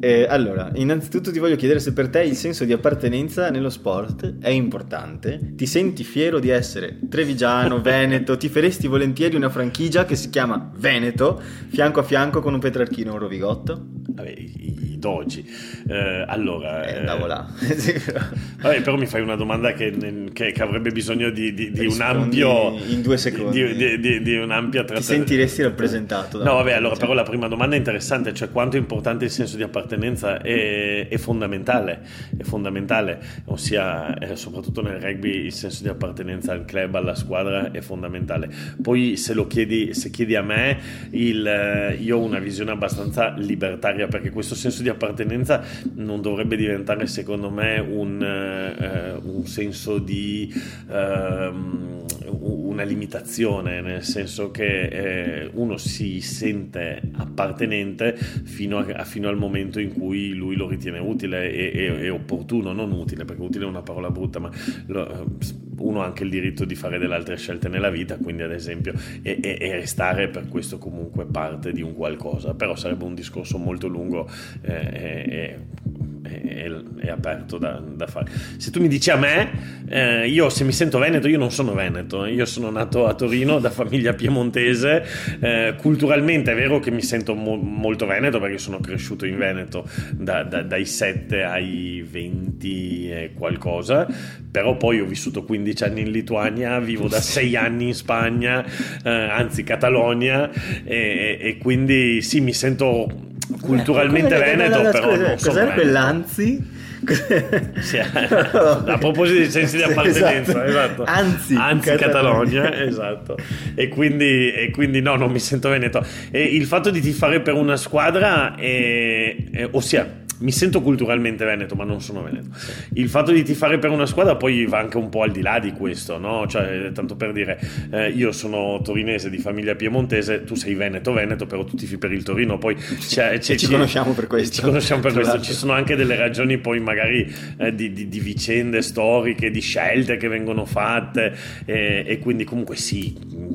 A: Eh, allora, innanzitutto ti voglio chiedere se per te il senso di appartenenza nello sport è importante. Ti senti fiero di essere trevigiano, veneto? Ti faresti volentieri una franchigia che si chiama Veneto, fianco a fianco con un Petrarchino e un Rovigotto?
B: Vabbè, i, i dogi. Eh, allora,
A: Eh,
B: eh,
A: andavo là. Sì, però-
B: Vabbè, però mi fai una domanda che, che- che avrebbe bisogno di, di- di un ampio.
A: in due secondi.
B: Di, di- di- di un'ampia
A: Ti
B: trattativa.
A: sentiresti rappresentato?
B: No, vabbè, allora però la prima domanda è interessante, cioè quanto è importante il senso di appartenenza è, è fondamentale, è fondamentale, ossia eh, soprattutto nel rugby il senso di appartenenza al club, alla squadra è fondamentale. Poi se lo chiedi, se chiedi a me, il, eh, io ho una visione abbastanza libertaria perché questo senso di appartenenza non dovrebbe diventare secondo me un, eh, un senso di... ehm, una limitazione, nel senso che eh, uno si sente appartenente fino, a- fino al momento in cui lui lo ritiene utile e, e- e opportuno, non utile, perché utile è una parola brutta, ma lo- uno ha anche il diritto di fare delle altre scelte nella vita, quindi ad esempio, e, e, restare per questo comunque parte di un qualcosa, però sarebbe un discorso molto lungo eh, è, è aperto da, da, fare. Se tu mi dici a me, eh, io se mi sento veneto, io non sono veneto, io sono nato a Torino da famiglia piemontese, eh, culturalmente è vero che mi sento mo- molto veneto perché sono cresciuto in Veneto da, da, dai 7 ai 20 e qualcosa, però poi ho vissuto 15 anni in Lituania, vivo da 6 anni in Spagna, eh, anzi Catalogna, e, e quindi sì, mi sento culturalmente
A: Come-
B: veneto,
A: no,
B: però
A: scusa, Cos'era
B: veneto.
A: quell'anzi?
B: Sì, a proposito di sensi di appartenenza,
A: Esatto.
B: esatto.
A: Anzi,
B: Anzi
A: Catalogna.
B: Catalogna, esatto. E quindi, e quindi no, non mi sento veneto. E il fatto di tifare per una squadra, è, è- ossia, mi sento culturalmente veneto, ma non sono veneto. Il fatto di tifare per una squadra poi va anche un po' al di là di questo, no? Cioè, tanto per dire, eh, io sono torinese di famiglia piemontese, tu sei veneto, veneto, però tu tifi per il Torino, poi c'è- c'è-
A: ci conosciamo per questo.
B: Ci conosciamo per questo. Ci sono anche delle ragioni poi magari eh, di, di- di vicende storiche, di scelte che vengono fatte e, e quindi comunque sì,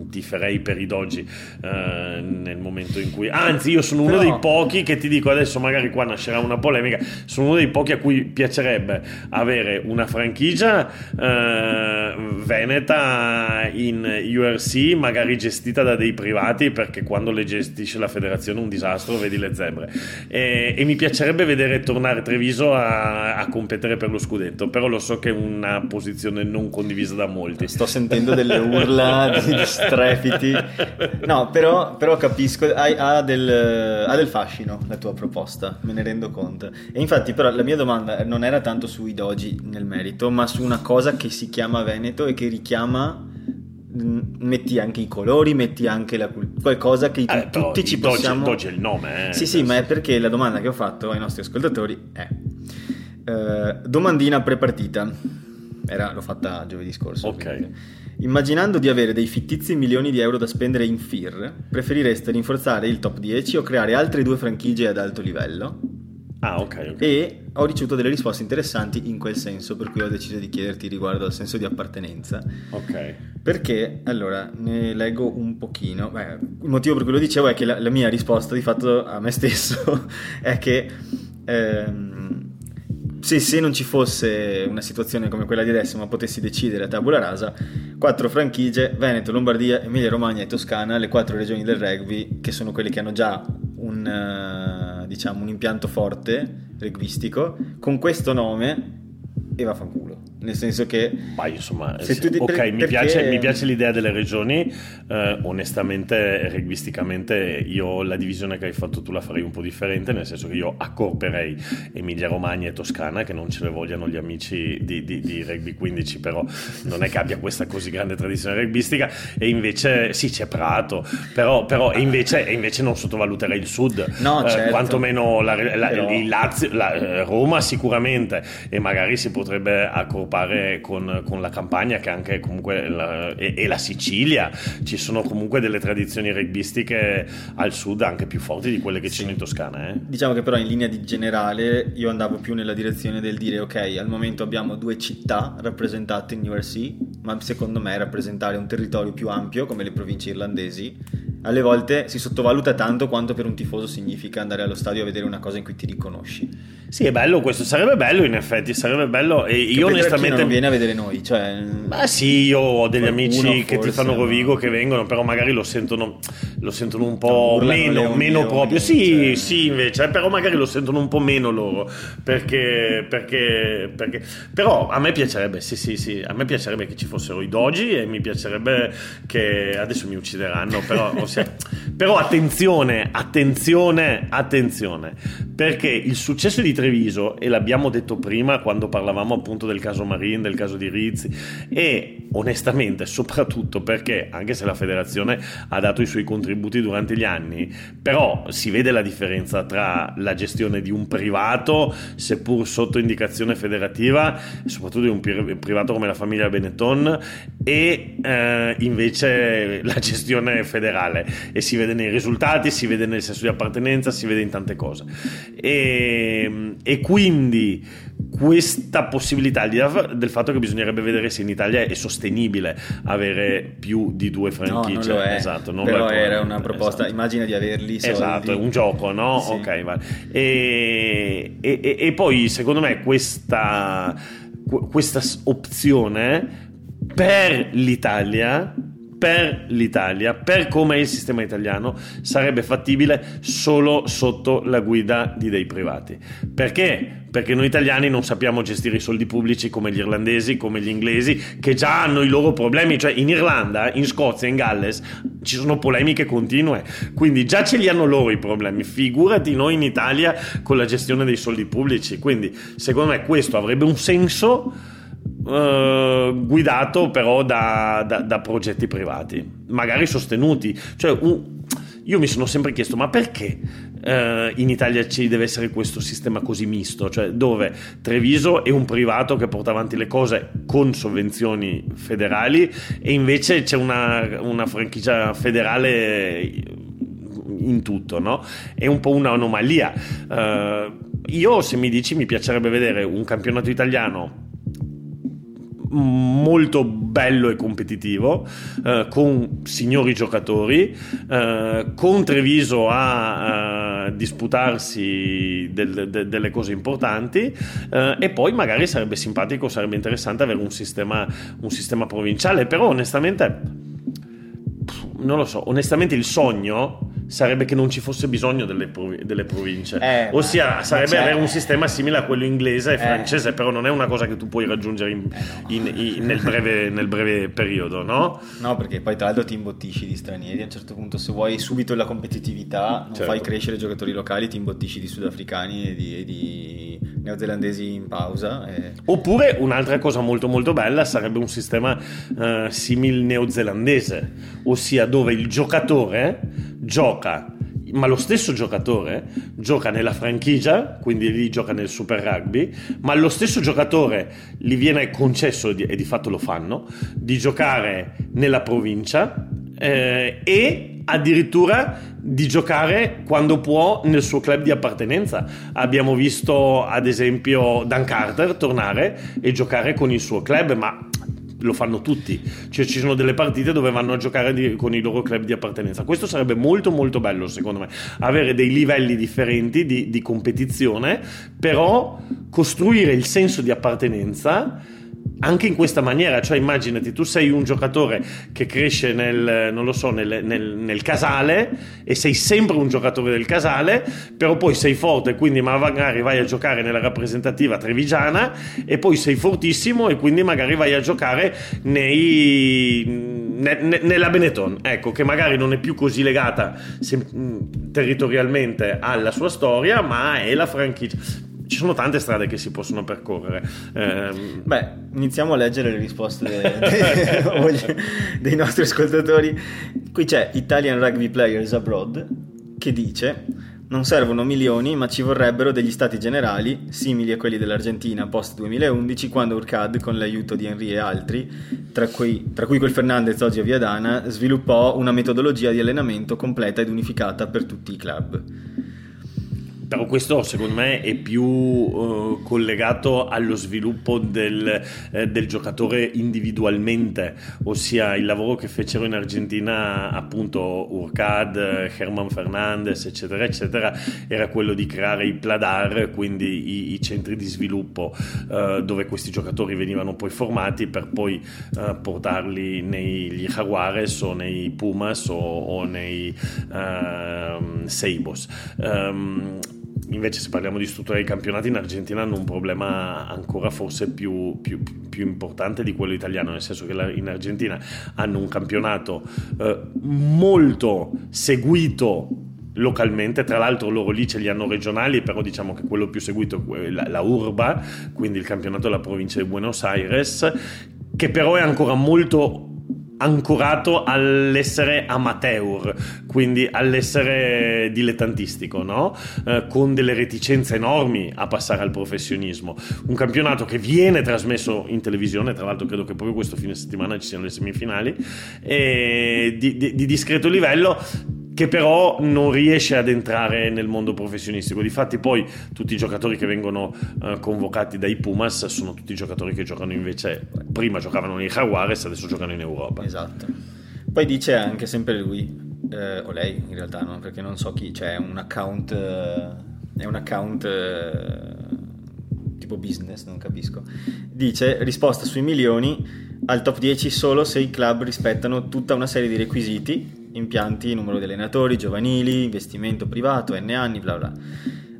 B: ti farei per i dogi eh, nel momento in cui... Anzi, io sono uno
A: Però-
B: dei pochi che ti dico adesso magari qua nascerà una polemica, sono uno dei pochi a cui piacerebbe avere una franchigia eh, veneta in URC, magari gestita da dei privati perché quando le gestisce la federazione è un disastro, vedi le zebre. E, e mi piacerebbe vedere tornare Treviso a, a competere per lo scudetto, però lo so che è una posizione non condivisa da molti.
A: Sto sentendo delle urla di, strepiti. No, però, però capisco, ha, del, ha del fascino la tua proposta, me ne rendo conto. E infatti però la mia domanda non era tanto sui doji nel merito, ma su una cosa che si chiama Veneto e che richiama... Metti anche i colori, metti anche la qualcosa che
B: Eh, però
A: tutti ci
B: Doge-
A: possiamo.
B: Doge è il nome, eh.
A: Sì, sì, ma è perché la domanda che ho fatto ai nostri ascoltatori è: eh, domandina prepartita. Era, l'ho fatta giovedì scorso.
B: Ok.
A: ovviamente. Immaginando di avere dei fittizi milioni di euro da spendere in FIR, preferireste rinforzare il top 10 o creare altre due franchigie ad alto livello?
B: Ah, ok, ok.
A: E ho ricevuto delle risposte interessanti in quel senso, per cui ho deciso di chiederti riguardo al senso di appartenenza.
B: Ok.
A: Perché, allora, ne leggo un pochino. Beh, il motivo per cui lo dicevo è che la, la mia risposta di fatto a me stesso è che ehm, se, se non ci fosse una situazione come quella di adesso, ma potessi decidere a tabula rasa, quattro franchigie, Veneto, Lombardia, Emilia Romagna e Toscana, le quattro regioni del rugby, che sono quelle che hanno già un, eh, diciamo, un impianto forte, rugbyistico, con questo nome e vaffanculo. Nel senso che
B: Ma insomma,
A: Se tu di-
B: ok,
A: per-
B: mi,
A: perché-
B: piace, mi piace l'idea delle regioni. eh, onestamente, rugbisticamente, io la divisione che hai fatto tu la farei un po' differente, nel senso che io accorperei Emilia Romagna e Toscana, che non ce le vogliano gli amici di, di- di Rugby 15, però non è che abbia questa così grande tradizione rugbistica. E invece, sì, c'è Prato, però, però e invece, e invece non sottovaluterei il sud.
A: No,
B: Eh,
A: certo.
B: quantomeno la, la-
A: Però-
B: il Lazio, la- eh, Roma sicuramente, e magari si potrebbe accorpare con, con la Campania che anche comunque la- e, e la Sicilia. Ci sono comunque delle tradizioni rugbistiche al sud anche più forti di quelle che ci sono in Toscana. Eh?
A: Diciamo che però in linea di generale io andavo più nella direzione del dire ok, al momento abbiamo due città rappresentate in URC, ma secondo me rappresentare un territorio più ampio come le province irlandesi alle volte si sottovaluta tanto quanto per un tifoso significa andare allo stadio a vedere una cosa in cui ti riconosci.
B: Sì, è bello questo, sarebbe bello in effetti, sarebbe bello e io
A: chi
B: onestamente...
A: non viene a vedere noi, cioè
B: Ma sì, io ho degli amici che ti
A: forse,
B: fanno
A: no?
B: Rovigo che vengono, però magari lo sentono, lo sentono un
A: No,
B: po'
A: urlano
B: meno, meno
A: leoni,
B: proprio. Sì,
A: cioè.
B: sì, invece, eh, però magari lo sentono un po' meno loro. Perché, perché, perché. Però a me piacerebbe, sì, sì, sì, a me piacerebbe che ci fossero i doji e mi piacerebbe che. Adesso mi uccideranno, però. ossia- però attenzione, attenzione, attenzione. Perché il successo di Treviso, e l'abbiamo detto prima quando parlavamo appunto del caso Marin, del caso di Rizzi, e onestamente soprattutto perché, anche se la federazione ha dato i suoi contributi durante gli anni, però si vede la differenza tra la gestione di un privato, seppur sotto indicazione federativa, soprattutto di un pri- privato come la famiglia Benetton, e eh, invece la gestione federale. E si vede nei risultati, si vede nel senso di appartenenza, si vede in tante cose. E, Ehm, e quindi questa possibilità, al di là del fatto che bisognerebbe vedere se in Italia è sostenibile avere più di due
A: No,
B: franchigie.
A: non lo è.
B: Esatto, non
A: Però era una proposta,
B: esatto.
A: immagina di averli soldi.
B: Esatto, è un gioco, no?
A: Sì.
B: Ok, va. E, e- e- poi secondo me questa, qu- questa opzione per l'Italia, per l'Italia, per come è il sistema italiano, sarebbe fattibile solo sotto la guida di dei privati. Perché? Perché noi italiani non sappiamo gestire i soldi pubblici come gli irlandesi, come gli inglesi, che già hanno i loro problemi. Cioè in Irlanda, in Scozia, in Galles ci sono polemiche continue. Quindi già ce li hanno loro i problemi. Figurati noi in Italia con la gestione dei soldi pubblici. Quindi secondo me questo avrebbe un senso eh, guidato però da, da- da progetti privati, magari sostenuti. Cioè, un- io mi sono sempre chiesto, ma perché eh, in Italia ci deve essere questo sistema così misto? Cioè, dove Treviso è un privato che porta avanti le cose con sovvenzioni federali e invece c'è una, una franchigia federale in tutto, no? È un po' un'anomalia. Eh, io, se mi dici, mi piacerebbe vedere un campionato italiano molto bello e competitivo eh, con signori giocatori eh, con Treviso a eh, disputarsi del- de- delle cose importanti eh, e poi magari sarebbe simpatico sarebbe interessante avere un sistema, un sistema provinciale però onestamente non lo so, onestamente il sogno sarebbe che non ci fosse bisogno delle, provi- delle province.
A: Eh,
B: Ossia, sarebbe
A: c'è-
B: avere un sistema simile a quello inglese e
A: Eh.
B: francese, però non è una cosa che tu puoi raggiungere in- in- in- nel, breve, nel breve periodo, no?
A: No, perché poi tra l'altro ti imbottisci di stranieri. A un certo punto, se vuoi subito la competitività, non
B: Certo.
A: fai crescere i giocatori locali, ti imbottisci di sudafricani e di, e di neozelandesi in pausa. e-
B: Oppure un'altra cosa molto molto bella sarebbe un sistema eh, simil neozelandese, ossia dove il giocatore gioca, ma lo stesso giocatore gioca nella franchigia, quindi lì gioca nel Super Rugby, ma lo stesso giocatore gli viene concesso, e di fatto lo fanno, di giocare nella provincia eh, e addirittura di giocare quando può nel suo club di appartenenza. Abbiamo visto ad esempio Dan Carter tornare e giocare con il suo club, ma lo fanno tutti. Cioè ci sono delle partite dove vanno a giocare di- con i loro club di appartenenza. Questo sarebbe molto molto bello secondo me, avere dei livelli differenti di, di competizione, però costruire il senso di appartenenza anche in questa maniera, cioè immaginati tu sei un giocatore che cresce nel, non lo so, nel, nel- nel casale e sei sempre un giocatore del casale, però poi sei forte, quindi magari vai a giocare nella rappresentativa trevigiana e poi sei fortissimo e quindi magari vai a giocare nei, ne- ne- nella Benetton, ecco, che magari non è più così legata territorialmente alla sua storia, ma è la franchigia. Ci sono tante strade che si possono percorrere. Ehm,
A: Beh, iniziamo a leggere le risposte de- dei nostri ascoltatori. Qui c'è Italian Rugby Players Abroad che dice: Non servono milioni, ma ci vorrebbero degli stati generali simili a quelli dell'Argentina post 2011, quando Urcad, con l'aiuto di Henry e altri, tra cui, tra cui quel Fernandez oggi a Viadana, sviluppò una metodologia di allenamento completa ed unificata per tutti i club.
B: Però questo secondo me è più eh, collegato allo sviluppo del, eh, del giocatore individualmente, ossia il lavoro che fecero in Argentina appunto Urcad, Herman Fernandez eccetera eccetera, era quello di creare i Pladar, quindi i, i centri di sviluppo eh, dove questi giocatori venivano poi formati per poi eh, portarli negli Jaguares o nei Pumas o, o nei ehm, Seibos. Ehm, Invece, se parliamo di struttura dei campionati, in Argentina hanno un problema ancora forse più, più- più importante di quello italiano, nel senso che in Argentina hanno un campionato eh, molto seguito localmente, tra l'altro loro lì ce li hanno regionali, però diciamo che quello più seguito è la, la Urba, quindi il campionato della provincia di Buenos Aires, che però è ancora molto ancorato all'essere amateur, quindi all'essere dilettantistico, no? Eh, con delle reticenze enormi a passare al professionismo. Un campionato che viene trasmesso in televisione, tra l'altro credo che proprio questo fine settimana ci siano le semifinali, di, di- di discreto livello che però non riesce ad entrare nel mondo professionistico. Difatti poi tutti i giocatori che vengono eh, convocati dai Pumas sono tutti giocatori che giocano invece, prima giocavano nei Jaguares, adesso giocano in Europa.
A: Esatto. Poi dice anche sempre lui, eh, o lei in realtà, no? perché non so chi, cioè è un account, eh, è un account eh, tipo business, non capisco. Dice risposta sui milioni al top 10 solo se i club rispettano tutta una serie di requisiti impianti, numero di allenatori, giovanili, investimento privato, N anni, bla bla.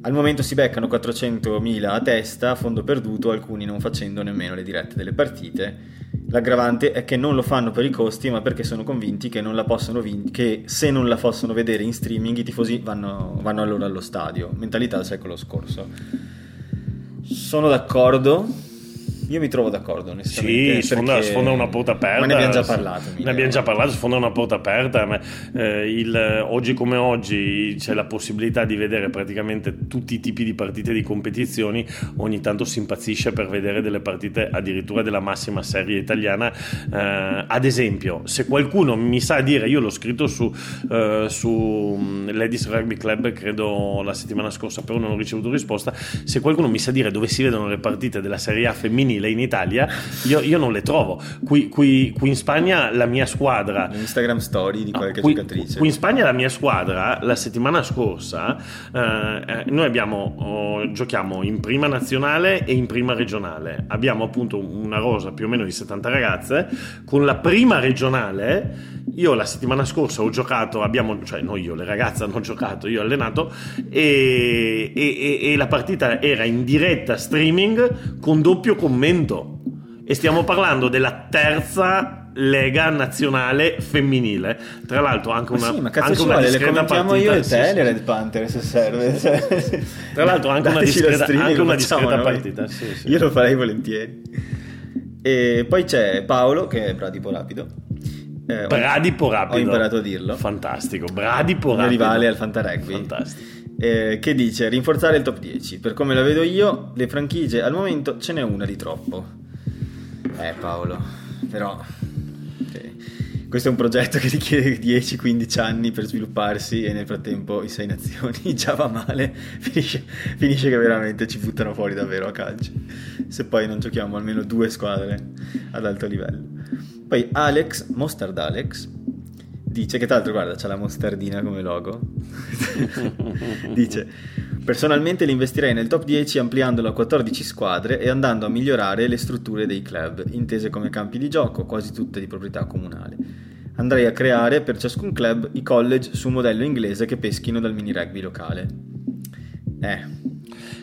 A: Al momento si beccano 400.000 a testa, a fondo perduto, alcuni non facendo nemmeno le dirette delle partite. L'aggravante è che non lo fanno per i costi, ma perché sono convinti che, vin- che se non la possono vedere in streaming i tifosi vanno, vanno allora allo stadio. Mentalità del secolo scorso. Sono d'accordo, io mi trovo d'accordo, onestamente.
B: Sì, sfonda, sfonda, una porta aperta.
A: Ma ne abbiamo già parlato.
B: Ne abbiamo già parlato, sfonda una porta aperta. Ma, eh, il, oggi come oggi c'è la possibilità di vedere praticamente tutti i tipi di partite di competizioni. Ogni tanto si impazzisce per vedere delle partite addirittura della massima serie italiana. Eh, ad esempio, se qualcuno mi sa dire, io l'ho scritto su, eh, su mm, Ladies Rugby Club, credo la settimana scorsa, però non ho ricevuto risposta. Se qualcuno mi sa dire dove si vedono le partite della Serie A femminile, femminile in Italia io, io non le trovo. Qui, qui, qui, in Spagna la mia squadra...
A: Instagram story di qualche
B: qui,
A: giocatrice.
B: Qui in Spagna la mia squadra la settimana scorsa eh, eh, noi abbiamo, oh, giochiamo in prima nazionale e in prima regionale. Abbiamo appunto una rosa più o meno di 70 ragazze. Con la prima regionale io la settimana scorsa ho giocato, abbiamo, cioè non io, le ragazze hanno giocato, io ho allenato e, e, e la partita era in diretta streaming con doppio commento. E stiamo parlando della terza lega nazionale femminile. Tra l'altro, anche una. Ma
A: sì, ma anche una vuole, le commentiamo partita, io e te, sì, le Red Panther se serve. Cioè,
B: Tra l'altro, anche una discreta, anche una discreta partita. Sì, sì.
A: Io lo farei volentieri. E poi c'è Paolo, che è bradipo rapido.
B: Eh, Bradipo rapido.
A: Ho imparato a dirlo.
B: Fantastico. Bradipo rapido.
A: rivale al Fantarugby.
B: Fantastico.
A: Eh, che dice rinforzare il top 10. Per come la vedo io, le franchigie al momento ce n'è una di troppo. Eh Paolo, però questo è un progetto che richiede 10-15 anni per svilupparsi e nel frattempo in sei nazioni già va male, finisce, finisce, che veramente ci buttano fuori davvero a calcio, se poi non giochiamo almeno due squadre ad alto livello. Poi Alex, Mostard Alex, dice che tra l'altro guarda c'ha la mostardina come logo, dice personalmente l'investirei nel top 10 ampliandolo a 14 squadre e andando a migliorare le strutture dei club, intese come campi di gioco, quasi tutte di proprietà comunale andrei a creare per ciascun club i college su modello inglese che peschino dal mini rugby locale. Eh.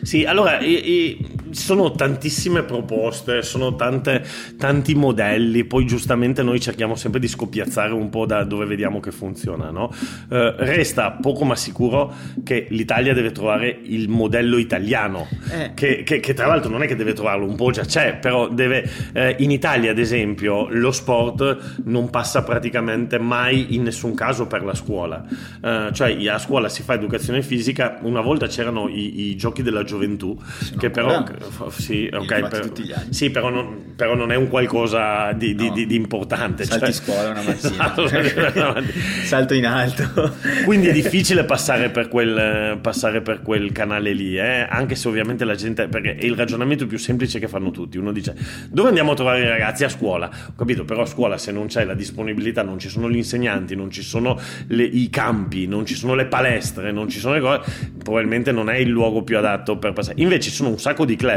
B: Sì, allora e, e, sono tantissime proposte, sono tante, tanti modelli, poi giustamente noi cerchiamo sempre di scoppiazzare un po' da dove vediamo che funziona. No? Eh, resta poco ma sicuro che l'Italia deve trovare il modello italiano, eh. che, che, che, tra l'altro non è che deve trovarlo, un po' già c'è, però deve, eh, in Italia ad esempio lo sport non passa praticamente mai in nessun caso per la scuola, eh, cioè a scuola si fa educazione fisica, una volta c'erano i, i giochi della gioventù, che però sì, okay, per, sì però, non, però, non, è un qualcosa di, no. di, di importante.
A: Salti cioè, scuola una mattina, salto in alto.
B: Quindi è difficile passare per quel, passare per quel canale lì, eh? anche se ovviamente la gente, perché è il ragionamento più semplice che fanno tutti. Uno dice dove andiamo a trovare i ragazzi? A scuola. Ho capito, però a scuola se non c'è la disponibilità, non ci sono gli insegnanti, non ci sono le, i campi, non ci sono le palestre, non ci sono le cose, probabilmente non è il luogo più adatto per passare. Invece ci sono un sacco di club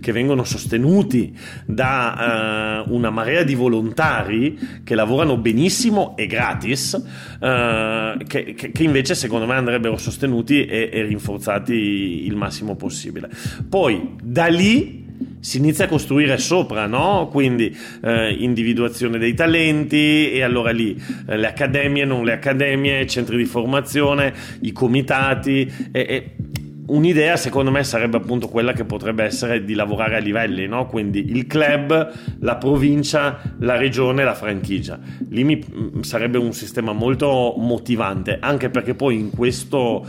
B: che vengono sostenuti da uh, una marea di volontari che lavorano benissimo e gratis, che, che, che, invece secondo me andrebbero sostenuti e, e rinforzati il massimo possibile. Poi da lì si inizia a costruire sopra, no? Quindi eh, individuazione dei talenti e allora lì eh, le accademie, non le accademie, centri di formazione, i comitati e, e un'idea secondo me sarebbe appunto quella che potrebbe essere di lavorare a livelli, no? quindi il club, la provincia, la regione, la franchigia. Lì mi, mm, sarebbe un sistema molto motivante, anche perché poi in questo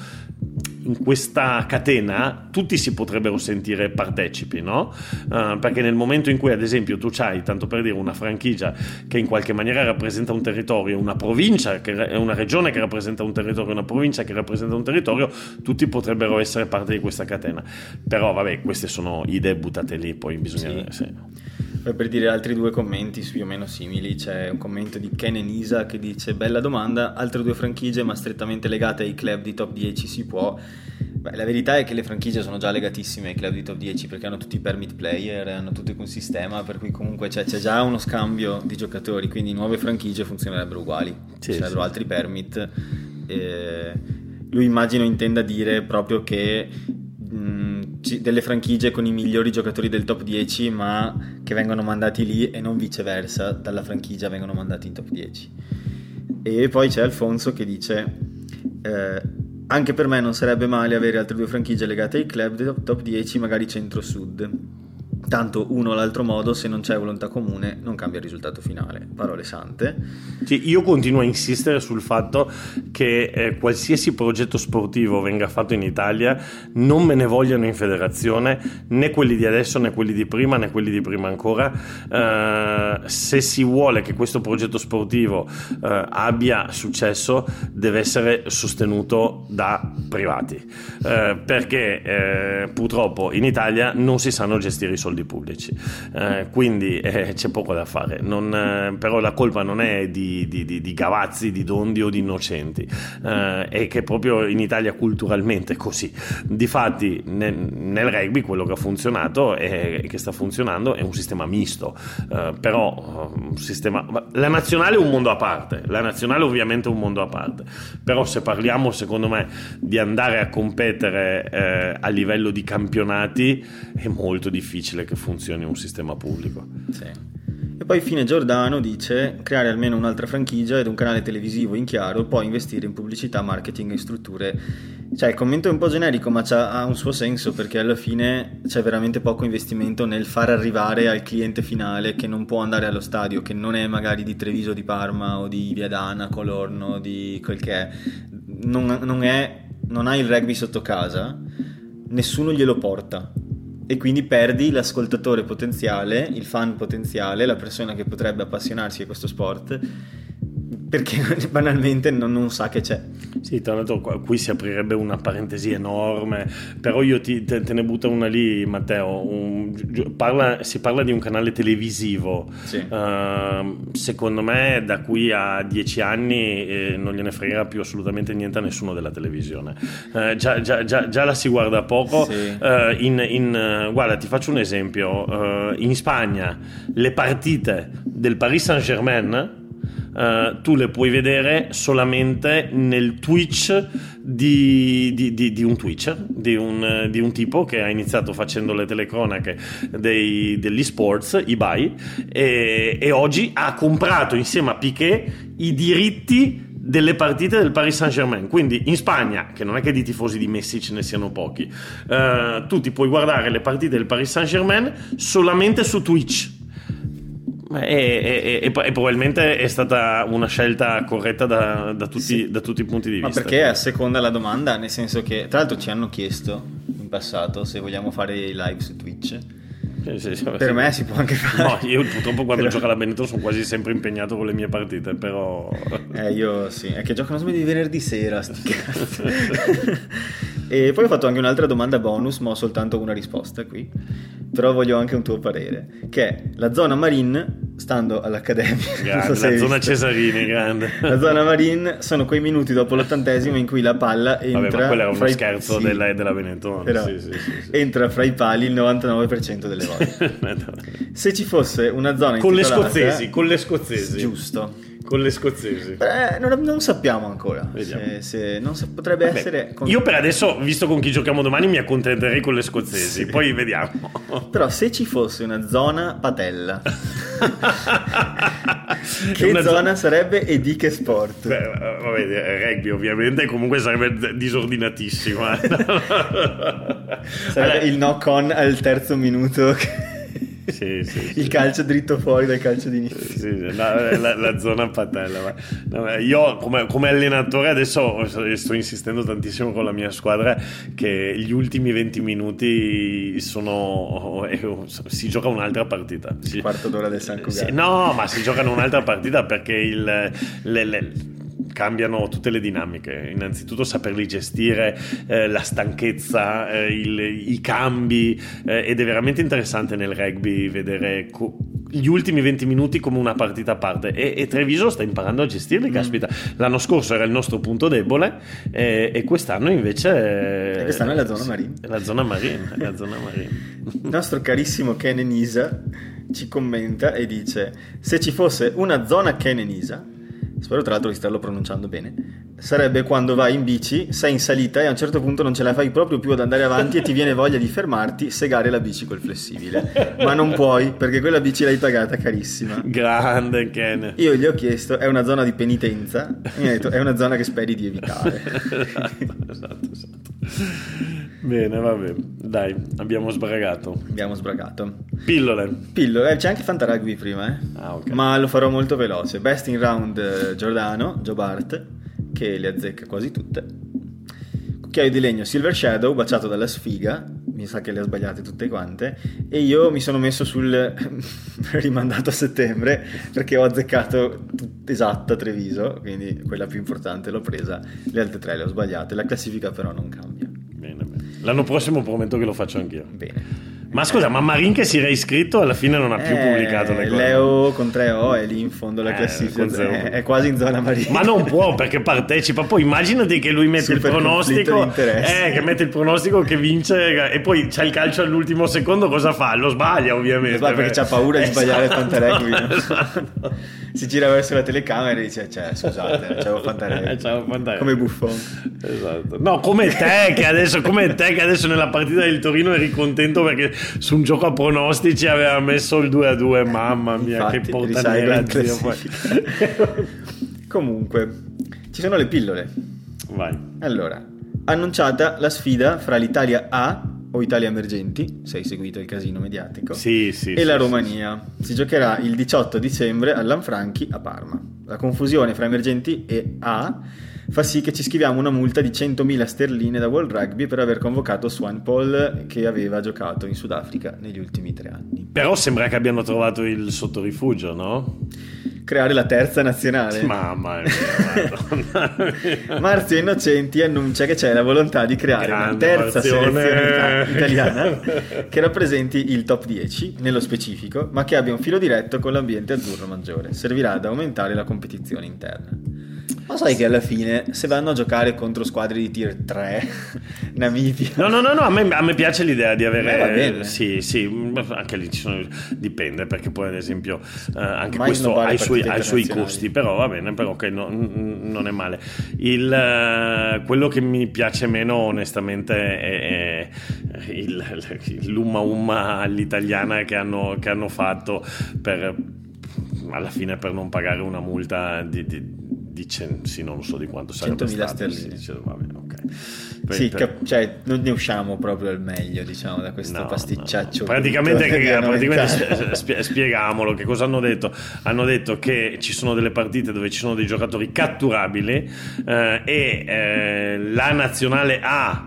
B: in questa catena tutti si potrebbero sentire partecipi, no? Uh, perché nel momento in cui, ad esempio, tu hai, tanto per dire, una franchigia che in qualche maniera rappresenta un territorio, una provincia, che è una regione che rappresenta un territorio, una provincia che rappresenta un territorio, tutti potrebbero essere parte di questa catena. Però, vabbè, queste sono idee buttate lì, poi bisogna...
A: Sì. Sì. Poi per dire altri due commenti più o meno simili, c'è un commento di Ken Enisa che dice bella domanda, altre due franchigie ma strettamente legate ai club di top 10 si può? Beh, la verità è che le franchigie sono già legatissime ai club di top 10 perché hanno tutti i permit player, hanno tutto un sistema per cui comunque c'è, c'è già uno scambio di giocatori, quindi nuove franchigie funzionerebbero uguali, sì, ci sarebbero sì. altri permit. Eh, lui immagino intenda dire proprio che delle franchigie con i migliori giocatori del top 10 ma che vengono mandati lì e non viceversa dalla franchigia vengono mandati in top 10 e poi c'è Alfonso che dice eh, anche per me non sarebbe male avere altre due franchigie legate ai club top 10 magari centro-sud Tanto uno o l'altro modo, se non c'è volontà comune, non cambia il risultato finale. Parole sante.
B: Sì, io continuo a insistere sul fatto che eh, qualsiasi progetto sportivo venga fatto in Italia non me ne vogliano in federazione né quelli di adesso né quelli di prima né quelli di prima ancora. Eh, se si vuole che questo progetto sportivo eh, abbia successo, deve essere sostenuto da privati. Eh, perché eh, purtroppo in Italia non si sanno gestire i soldi soldi pubblici. Eh, quindi eh, c'è poco da fare. Non, eh, però la colpa non è di, di, di, di, Gavazzi, di Dondi o di Innocenti, eh, è che proprio in Italia culturalmente è così. Difatti nel, nel rugby quello che ha funzionato e che sta funzionando è un sistema misto, eh, però eh, un sistema... La nazionale è un mondo a parte, la nazionale ovviamente è un mondo a parte, però se parliamo secondo me di andare a competere a livello di campionati è molto difficile che funzioni un sistema pubblico.
A: Sì. E poi fine Giordano dice creare almeno un'altra franchigia ed un canale televisivo in chiaro, poi investire in pubblicità, marketing e strutture. Cioè il commento è un po' generico ma ha un suo senso perché alla fine c'è veramente poco investimento nel far arrivare al cliente finale che non può andare allo stadio, che non è magari di Treviso, di Parma o di Viadana, Colorno, di quel che è. Non, non, è, non ha il rugby sotto casa, nessuno glielo porta e quindi perdi l'ascoltatore potenziale, il fan potenziale, la persona che potrebbe appassionarsi a questo sport perché banalmente non, non, sa che c'è.
B: Sì, tra l'altro qui si aprirebbe una parentesi enorme, però io ti, te, te, ne butto una lì, Matteo. Un, parla, si parla di un canale televisivo. Sì. Uh, secondo me da qui a dieci anni eh, non gliene fregherà più assolutamente niente a nessuno della televisione. Uh, già, già, già, già, la si guarda poco. Sì. Uh, in, in, guarda, ti faccio un esempio. in Spagna le partite del Paris Saint-Germain uh, tu le puoi vedere solamente nel Twitch di, di, di, di un Twitcher, un, di un, tipo che ha iniziato facendo le telecronache dei, degli sports, eBay, e, e oggi ha comprato insieme a Piquet i diritti delle partite del Paris Saint Germain. Quindi in Spagna, che non è che di tifosi di Messi ce ne siano pochi, uh, tu ti puoi guardare le partite del Paris Saint Germain solamente su Twitch. E, e, e, e, probabilmente è stata una scelta corretta da, da, tutti, sì. da, tutti, i punti di
A: Ma
B: vista.
A: Ma perché a seconda la domanda, nel senso che tra l'altro ci hanno chiesto in passato se vogliamo fare i live su Twitch. Per me si può anche fare.
B: No, io purtroppo quando però... gioco alla Benetton sono quasi sempre impegnato con le mie partite, però...
A: Eh, io sì, è che giocano sempre di venerdì sera, sti e poi ho fatto anche un'altra domanda bonus, ma ho soltanto una risposta qui però voglio anche un tuo parere, che è la zona marine, stando all'Accademia,
B: grande, so la zona Cesarini, grande.
A: La zona marine sono quei minuti dopo l'ottantesimo in cui la palla entra...
B: Vabbè, ma quello è uno scherzo i... della, della Benetton, però sì, sì, sì,
A: entra fra i pali il 99% delle volte. Se ci fosse una zona
B: con le scozzesi, con le scozzesi.
A: Giusto
B: con le scozzesi.
A: Beh, non, non, sappiamo ancora. Se, se, non sa, potrebbe Vabbè, essere.
B: Con... Io per adesso, visto con chi giochiamo domani, mi accontenterei con le scozzesi. Sì. Poi vediamo.
A: Però, se ci fosse una zona patella, che zona zo- sarebbe e di che sport?
B: Beh, vabbè, rugby ovviamente, comunque sarebbe disordinatissimo.
A: sarebbe allora, il knock on al terzo minuto.
B: Sì, sì, sì.
A: Il calcio dritto fuori dal calcio d'inizio.
B: Sì, sì, la, la- la zona patella. ma- no, io come, come allenatore adesso sto insistendo tantissimo con la mia squadra che gli ultimi 20 minuti sono si gioca un'altra partita. Si-
A: Quarto d'ora del San
B: sì,
A: Cugat.
B: no, ma si giocano un'altra partita perché il, le- le- cambiano tutte le dinamiche. Innanzitutto saperli gestire, eh, la stanchezza, eh, il- i cambi eh, ed è veramente interessante nel rugby vedere co- gli ultimi 20 minuti come una partita a parte e, e Treviso sta imparando a gestirli, caspita. L'anno scorso era il nostro punto debole eh, e quest'anno invece...
A: E quest'anno è la zona marine.
B: È la zona marine, è la zona marine.
A: Il nostro carissimo Ken Enisa ci commenta e dice: Se ci fosse una zona Ken Enisa, spero tra l'altro di starlo pronunciando bene, sarebbe quando vai in bici, sei in salita e a un certo punto non ce la fai proprio più ad andare avanti e ti viene voglia di fermarti, segare la bici col flessibile. Ma non puoi perché quella bici l'hai pagata carissima.
B: Grande Ken.
A: Io gli ho chiesto, è una zona di penitenza? Mi ha detto, è una zona che speri di evitare.
B: esatto, esatto, esatto. Bene, vabbè, dai, abbiamo sbragato.
A: Abbiamo sbragato.
B: Pillole.
A: Pillo, eh, c'è anche Fantarugby prima, eh?
B: Ah, ok.
A: Ma lo farò molto veloce. Best in round eh, Giordano, Joe Bart, che le azzecca quasi tutte. Cucchiaio di legno Silver Shadow, baciato dalla sfiga. Mi sa che le ha sbagliate tutte quante. E io mi sono messo sul rimandato a settembre perché ho azzeccato tut- esatta Treviso, quindi quella più importante l'ho presa. Le altre tre le ho sbagliate. La classifica però non cambia.
B: Bene, bene. L'anno prossimo prometto che lo faccio anch'io.
A: Bene.
B: Ma scusa, ma Marin che si era iscritto alla fine non ha più
A: Eh,
B: pubblicato le cose.
A: Leo con 3O è lì in fondo alla
B: Eh,
A: classifica, è, è quasi in zona marina.
B: Ma non può perché partecipa. Poi immaginati che lui mette
A: Super
B: il pronostico. Eh, che mette il pronostico che vince e poi c'è il calcio all'ultimo secondo. Cosa fa? Lo sbaglia, ovviamente.
A: Ma perché c'ha paura di sbagliare
B: Esatto,
A: Fantaregui. no?
B: esatto.
A: Si gira verso la telecamera e dice: Cioè, scusate, c'avevo Fantaregui.
B: Ciao, Fantaregui.
A: Come buffon.
B: Esatto. No, come te che adesso, come te che adesso nella partita del Torino eri contento perché su un gioco a pronostici aveva messo il 2 a 2. Mamma mia,
A: Infatti,
B: che portanera zio.
A: Comunque, ci sono le pillole.
B: Vai.
A: Allora, annunciata la sfida fra l'Italia A o Italia Emergenti, se hai seguito il casino mediatico,
B: Sì, sì.
A: e
B: sì,
A: la. Romania. Si giocherà il 18 dicembre a Lanfranchi a Parma. La confusione fra Emergenti e A fa sì che ci scriviamo una multa di 100.000 sterline da World Rugby per aver convocato Swan Paul che aveva giocato in Sudafrica negli ultimi tre anni.
B: Però sembra che abbiano trovato il sottorifugio, no?
A: Creare la terza nazionale.
B: Mamma mia.
A: Marzio Innocenti annuncia che c'è la volontà di creare una
B: Grande
A: terza
B: Marzione.
A: selezione ita- italiana che rappresenti il top 10 nello specifico, ma che abbia un filo diretto con l'ambiente azzurro maggiore. Servirà ad aumentare la competizione interna. Ma sai che alla fine, se vanno a giocare contro squadre di tier 3, Namibia,
B: No, no, no, no, a me, a me piace l'idea di avere...
A: Eh.
B: Sì, sì, anche lì ci sono... dipende, perché poi ad esempio eh, anche
A: Mai
B: questo ha i suoi, ha i suoi costi, però va bene, però ok, no, non è male. Il, eh, quello che mi piace meno onestamente è, è il, l'umma umma all'italiana che hanno, che hanno fatto per alla fine per non pagare una multa di, di, di cen- sì, non lo so di quanto sarebbe
A: 100.000
B: stato.
A: sterline.
B: Dice, va bene, ok.
A: sì,
B: Per-
A: cap- cioè, non ne usciamo proprio al meglio, diciamo, da questo
B: No,
A: pasticciaccio.
B: no. Praticamente, che- praticamente spie- spiegamolo che cosa hanno detto. Hanno detto che ci sono delle partite dove ci sono dei giocatori catturabili eh, e eh, la nazionale A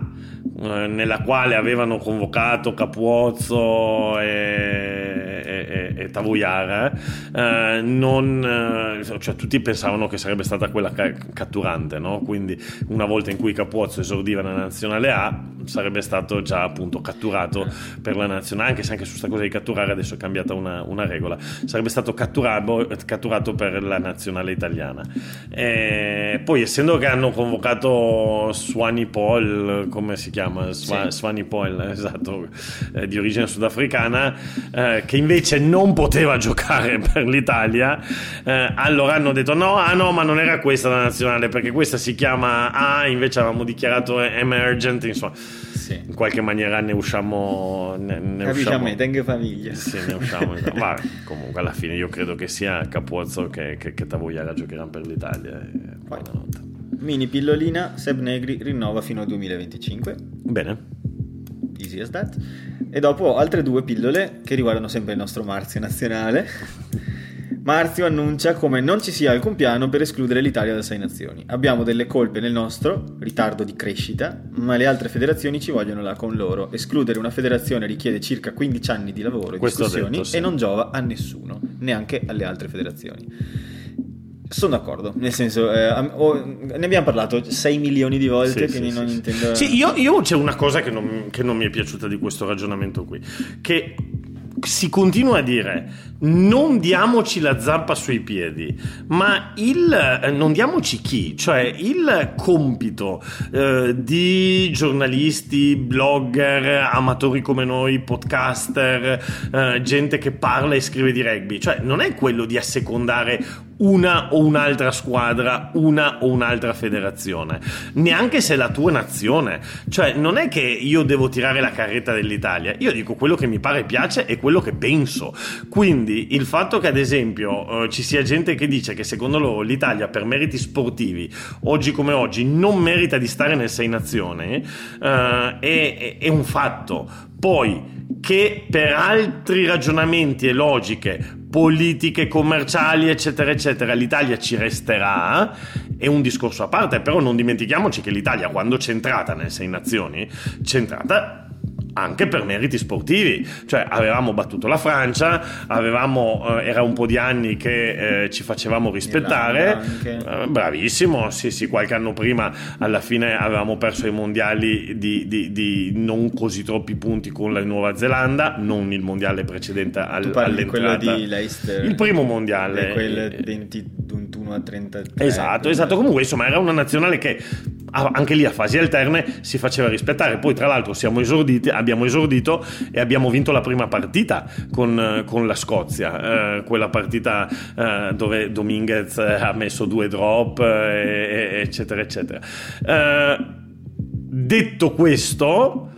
B: nella quale avevano convocato Capuozzo e, e, e Tavoiara eh, non, eh, cioè tutti pensavano che sarebbe stata quella ca- catturante no? quindi una volta in cui Capuozzo esordiva nella nazionale A sarebbe stato già appunto catturato per la nazionale anche se anche su questa cosa di catturare adesso è cambiata una, una regola sarebbe stato catturato, catturato per la nazionale italiana e poi essendo che hanno convocato Swani Paul come si chiama? Swa-
A: Sì.
B: Swani Paul esatto eh, di origine sudafricana eh, che invece non poteva giocare per l'Italia eh, allora hanno detto no ah no ma non era questa la nazionale perché questa si chiama A invece avevamo dichiarato emergent insomma
A: Sì.
B: in qualche maniera ne usciamo ne, ne
A: Capisci a
B: usciamo
A: me, tengo famiglia.
B: sì, ne usciamo Vabbè, comunque alla fine io credo che sia Capuozzo che, che, che Tavoiara giocheranno per l'Italia e buonanotte.
A: Mini pillolina, Seb Negri rinnova fino al 2025.
B: bene
A: Easy as that. E dopo altre due pillole che riguardano sempre il nostro Marzio nazionale. Marzio annuncia come non ci sia alcun piano per escludere l'Italia da sei nazioni. Abbiamo delle colpe nel nostro, ritardo di crescita, ma le altre federazioni ci vogliono là con loro. Escludere una federazione richiede circa 15 anni di lavoro e
B: Questo
A: discussioni
B: detto, sì.
A: e non giova a nessuno, neanche alle altre federazioni. Sono d'accordo, nel senso, eh, ho- ne abbiamo parlato 6 milioni di volte,
B: Sì,
A: quindi
B: sì,
A: non
B: sì,
A: intendo...
B: Sì, io, io c'è una cosa che non, che non mi è piaciuta di questo ragionamento qui, che si continua a dire non diamoci la zappa sui piedi, ma il eh, non diamoci chi, cioè il compito eh, di giornalisti, blogger, amatori come noi, podcaster, eh, gente che parla e scrive di rugby, cioè non è quello di assecondare una o un'altra squadra, una o un'altra federazione, neanche se è la tua nazione. Cioè, non è che io devo tirare la carretta dell'Italia, io dico quello che mi pare piace e quello che penso. Quindi il fatto che, ad esempio, eh, ci sia gente che dice che secondo loro l'Italia, per meriti sportivi, oggi come oggi, non merita di stare nel Sei Nazioni, eh, è, è- un fatto. Poi che per altri ragionamenti e logiche politiche, commerciali, eccetera, eccetera, l'Italia ci resterà, è un discorso a parte, però non dimentichiamoci che l'Italia quando c'è entrata nelle sei nazioni, c'è entrata anche per meriti sportivi, cioè avevamo battuto la Francia, avevamo, eh, era un po' di anni che eh, ci facevamo rispettare. Eh, bravissimo, sì sì, qualche anno prima alla fine avevamo perso i mondiali di, di- di non così troppi punti con la Nuova Zelanda, non il mondiale precedente al,
A: Tu parli di quello
B: all'entrata.
A: di Leicester.
B: Il primo mondiale.
A: Di quel
B: Eh,
A: 20 21 a 33.
B: Esatto, esatto. Comunque, insomma, era una nazionale che anche lì a fasi alterne si faceva rispettare. Poi, tra l'altro, siamo esorditi, abbiamo esordito e abbiamo vinto la prima partita con, eh, con la Scozia. eh, quella partita eh, dove Dominguez eh, ha messo due drop, eh, eccetera, eccetera. Eh, detto questo.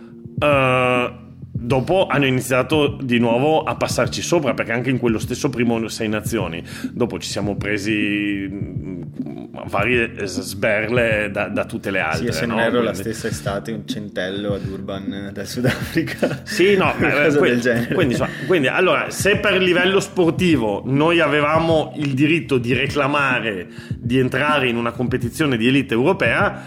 B: Dopo hanno iniziato di nuovo a passarci sopra perché anche in quello stesso primo Sei Nazioni dopo ci siamo presi mh, varie sberle da, da tutte le
A: Sì,
B: altre.
A: e se non
B: no?
A: erro la stessa estate un centello ad Urban dal Sudafrica.
B: Sì, no, eh,
A: cosa
B: que-
A: del genere.
B: Quindi, insomma, quindi, allora, se per livello sportivo noi avevamo il diritto di reclamare di entrare in una competizione di elite europea,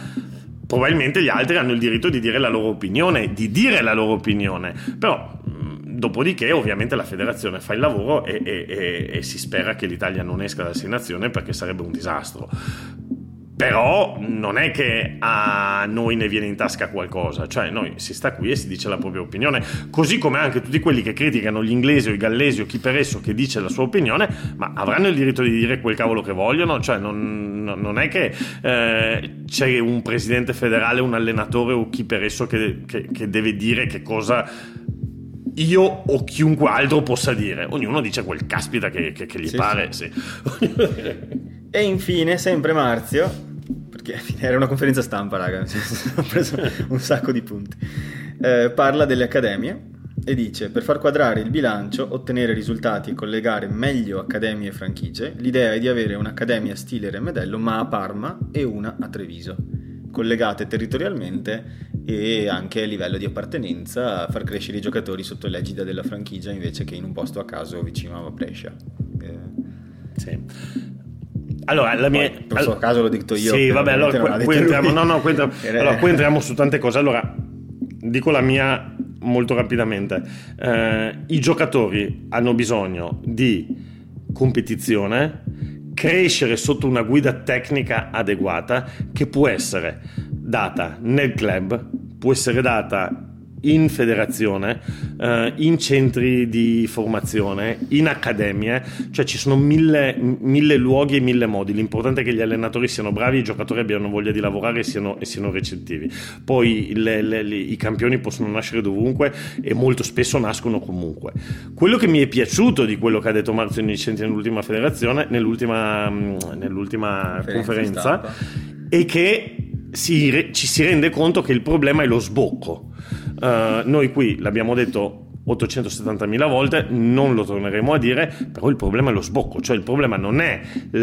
B: probabilmente gli altri hanno il diritto di dire la loro opinione, di dire la loro opinione. Però, dopodiché, ovviamente, la federazione fa il lavoro e, e- e- e si spera che l'Italia non esca dalla sei nazione perché sarebbe un disastro. Però non è che a noi ne viene in tasca qualcosa, cioè noi si sta qui e si dice la propria opinione, così come anche tutti quelli che criticano gli inglesi o i gallesi o chi per esso che dice la sua opinione, ma avranno il diritto di dire quel cavolo che vogliono, cioè non, non- è che eh, c'è un presidente federale, un allenatore o chi per esso che, che- che deve dire che cosa io o chiunque altro possa dire, ognuno dice quel caspita che, che- che gli
A: Sì,
B: pare, sì.
A: E infine, sempre Marzio, era una conferenza stampa, raga, ho preso un sacco di punti, eh, parla delle accademie e dice per far quadrare il bilancio, ottenere risultati e collegare meglio accademie e franchigie, l'idea è di avere un'accademia stile Remedello ma a Parma e una a Treviso, collegate territorialmente e anche a livello di appartenenza, far crescere i giocatori sotto l'egida della franchigia invece che in un posto a caso vicino a Brescia. Eh,
B: Sì. Allora, la mia...
A: Poi, in questo caso lo dico io,
B: Sì, vabbè, allora qui, qui
A: detto
B: entriamo, no, no, qui entriamo,
A: Era-
B: allora, qui entriamo su tante cose. Allora, dico la mia molto rapidamente. Eh, I giocatori hanno bisogno di competizione, crescere sotto una guida tecnica adeguata che può essere data nel club, può essere data in federazione, eh, in centri di formazione, in accademie, cioè ci sono mille, mille luoghi e mille modi. L'importante è che gli allenatori siano bravi, i giocatori abbiano voglia di lavorare e siano, e siano recettivi. Poi le- le- le- i campioni possono nascere dovunque e molto spesso nascono comunque. Quello che mi è piaciuto di quello che ha detto Marzio Nicenti nell'ultima federazione, nell'ultima, nell'ultima
A: Conferenza
B: è che si ci si rende conto che il problema è lo sbocco. Eh, noi qui l'abbiamo detto 870.000 volte, non lo torneremo a dire, però il problema è lo sbocco, cioè il problema non è,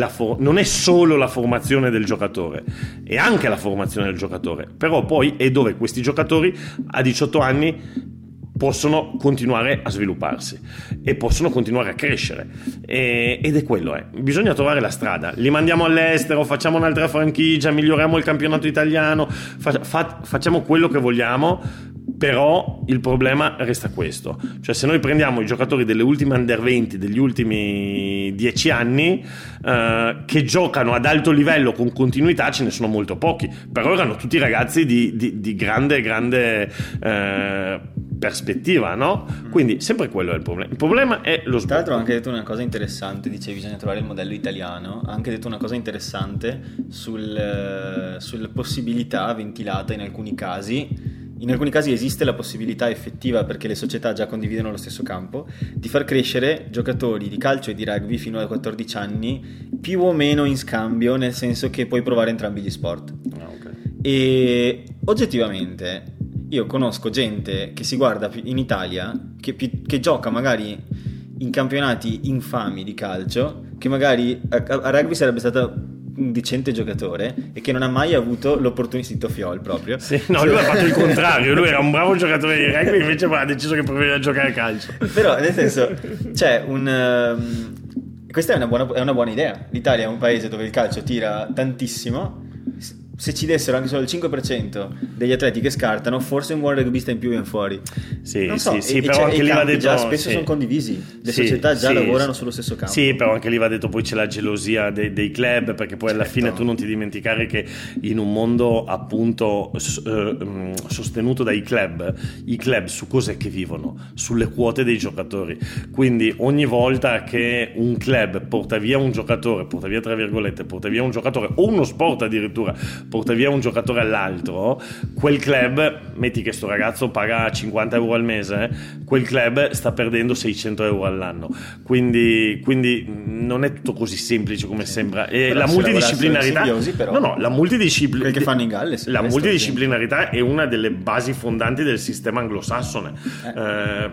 B: for- non è solo la formazione del giocatore, è anche la formazione del giocatore, però poi è dove questi giocatori a 18 anni possono continuare a svilupparsi e possono continuare a crescere. E, ed è quello è. bisogna trovare la strada. Li mandiamo all'estero facciamo un'altra franchigia miglioriamo il campionato italiano fa, fa, facciamo quello che vogliamo però il problema resta questo cioè se noi prendiamo i giocatori delle ultime under 20 degli ultimi 10 anni eh, che giocano ad alto livello con continuità ce ne sono molto pochi però erano tutti ragazzi di, di, di grande grande eh, prospettiva, no? Quindi sempre quello è il problema. Il problema è lo sblocco.
A: Tra l'altro ha anche detto una cosa interessante, dicevi bisogna trovare il modello italiano, ha anche detto una cosa interessante sul, eh, sulle possibilità ventilate in alcuni casi. In alcuni casi esiste la possibilità effettiva, perché le società già condividono lo stesso campo, di far crescere giocatori di calcio e di rugby fino a 14 anni più o meno in scambio, nel senso che puoi provare entrambi gli sport.
B: Ah, ok.
A: E oggettivamente io conosco gente che si guarda in Italia, che, che gioca magari in campionati infami di calcio, che magari a, a rugby sarebbe stata decente giocatore e che non ha mai avuto l'opportunità di Fiol proprio.
B: Sì, no, lui ha fatto il contrario, lui era un bravo giocatore di rugby invece ha deciso che preferiva giocare a calcio.
A: Però nel senso c'è un... Um, questa è una, buona, è una buona idea. L'Italia è un paese dove il calcio tira tantissimo se ci dessero anche solo il 5% degli atleti che scartano, forse un buon rugbista in più viene fuori.
B: Sì,
A: non so,
B: sì, sì
A: e,
B: però anche lì va detto...
A: Già spesso
B: sì.
A: sono condivisi, le
B: sì,
A: società già lavorano sullo stesso campo.
B: Sì, però anche lì va detto poi c'è la gelosia dei, dei club, perché poi alla
A: Certo.
B: fine tu non ti dimenticare che in un mondo appunto eh, mm, sostenuto dai club, i club su cos'è che vivono? Sulle quote dei giocatori. Quindi ogni volta che un club porta via un giocatore, porta via tra virgolette, porta via un giocatore o uno sport addirittura, porta via un giocatore all'altro, quel club, metti che sto ragazzo paga 50 euro al mese, quel club sta perdendo 600 euro all'anno. Quindi, quindi non è tutto così semplice come sembra. E
A: Però
B: la multidisciplinarità...
A: insidiosi, però-
B: no, no, la multidisciplinarità...
A: Che fanno in Galles,
B: La multidisciplinarità è una delle basi fondanti del sistema anglosassone. Eh,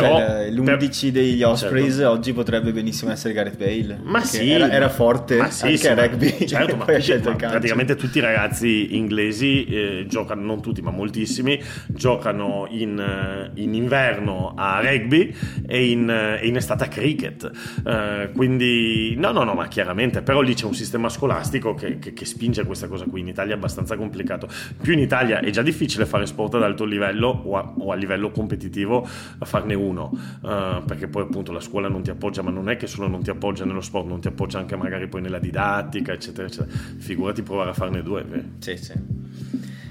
B: però,
A: Cioè, l'11 degli Ospreys
B: Certo.
A: oggi potrebbe benissimo essere Gareth Bale.
B: Ma sì,
A: era, era forte
B: ma sì,
A: anche
B: sì,
A: rugby.
B: certo, ma, tutti- ma praticamente tutti i ragazzi inglesi eh, giocano, non tutti, ma moltissimi, giocano in, eh, in inverno a rugby e in, eh, in estate a cricket. Eh, quindi, no, no, no, ma chiaramente, però lì c'è un sistema scolastico che, che- che spinge questa cosa qui. In Italia è abbastanza complicato. Più in Italia è già difficile fare sport ad alto livello o a, o a livello competitivo a farne uno, eh, perché poi appunto la scuola non ti appoggia, ma non è che solo non ti appoggia nello sport, non ti appoggia anche magari poi nella didattica, eccetera, eccetera. Figurati provare a farne due. beh.
A: Sì, sì.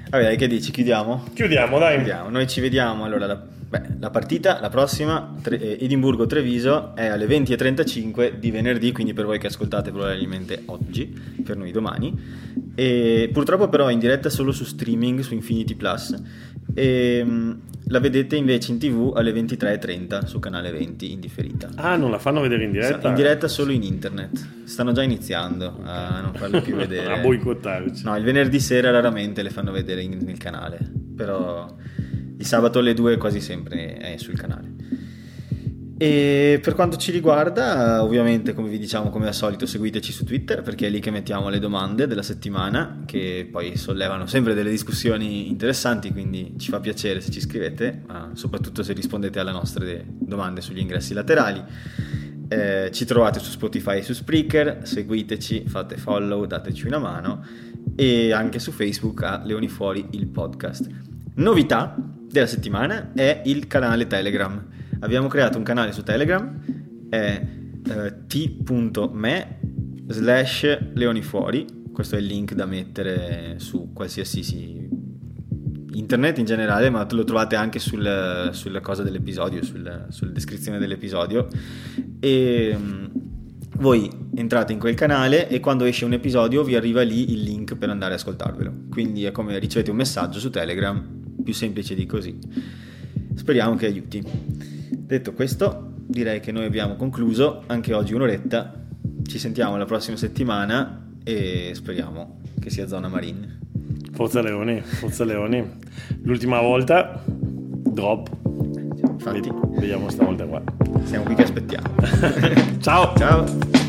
A: Vabbè, dai, che dici? Chiudiamo?
B: Chiudiamo, dai.
A: Chiudiamo. Noi ci vediamo. Allora, la, beh, la partita, la prossima, tre- eh, Edimburgo-Treviso, è alle 20.35 di venerdì, quindi per voi che ascoltate probabilmente oggi, per noi domani. E purtroppo però è in diretta solo su streaming su Infinity Plus. E mm, la vedete invece in tv alle 23.30 su canale 20 in differita.
B: Ah, non la fanno vedere in diretta?
A: In diretta solo in internet. Stanno già iniziando a non farlo più vedere.
B: a boicottarci.
A: No, il venerdì sera raramente le fanno vedere in- nel canale, però il sabato alle 2 quasi sempre è sul canale. E per quanto ci riguarda, ovviamente, come vi diciamo, come al solito, seguiteci su Twitter perché è lì che mettiamo le domande della settimana, che poi sollevano sempre delle discussioni interessanti, quindi ci fa piacere se ci scrivete, ma soprattutto se rispondete alle nostre domande sugli ingressi laterali. Eh, ci trovate su Spotify e su Spreaker, seguiteci, fate follow, dateci una mano e anche su Facebook a Leoni Fuori il podcast. Novità della settimana è il canale Telegram. Abbiamo creato un canale su Telegram, è eh, t.me slash leonifuori, questo è il link da mettere su qualsiasi si- internet in generale, ma lo trovate anche sul- sulla cosa dell'episodio, sul- sulla descrizione dell'episodio. E mm, voi entrate in quel canale e quando esce un episodio vi arriva lì il link per andare ad ascoltarvelo. Quindi è come ricevete un messaggio su Telegram, più semplice di così. Speriamo che aiuti. Detto questo, direi che noi abbiamo concluso anche oggi un'oretta. Ci sentiamo la prossima settimana e speriamo che sia zona marine.
B: Forza Leoni, Forza Leoni. L'ultima volta, drop.
A: Infatti,
B: Vediamo stavolta qua.
A: siamo qui che aspettiamo.
B: Ciao!
A: Ciao!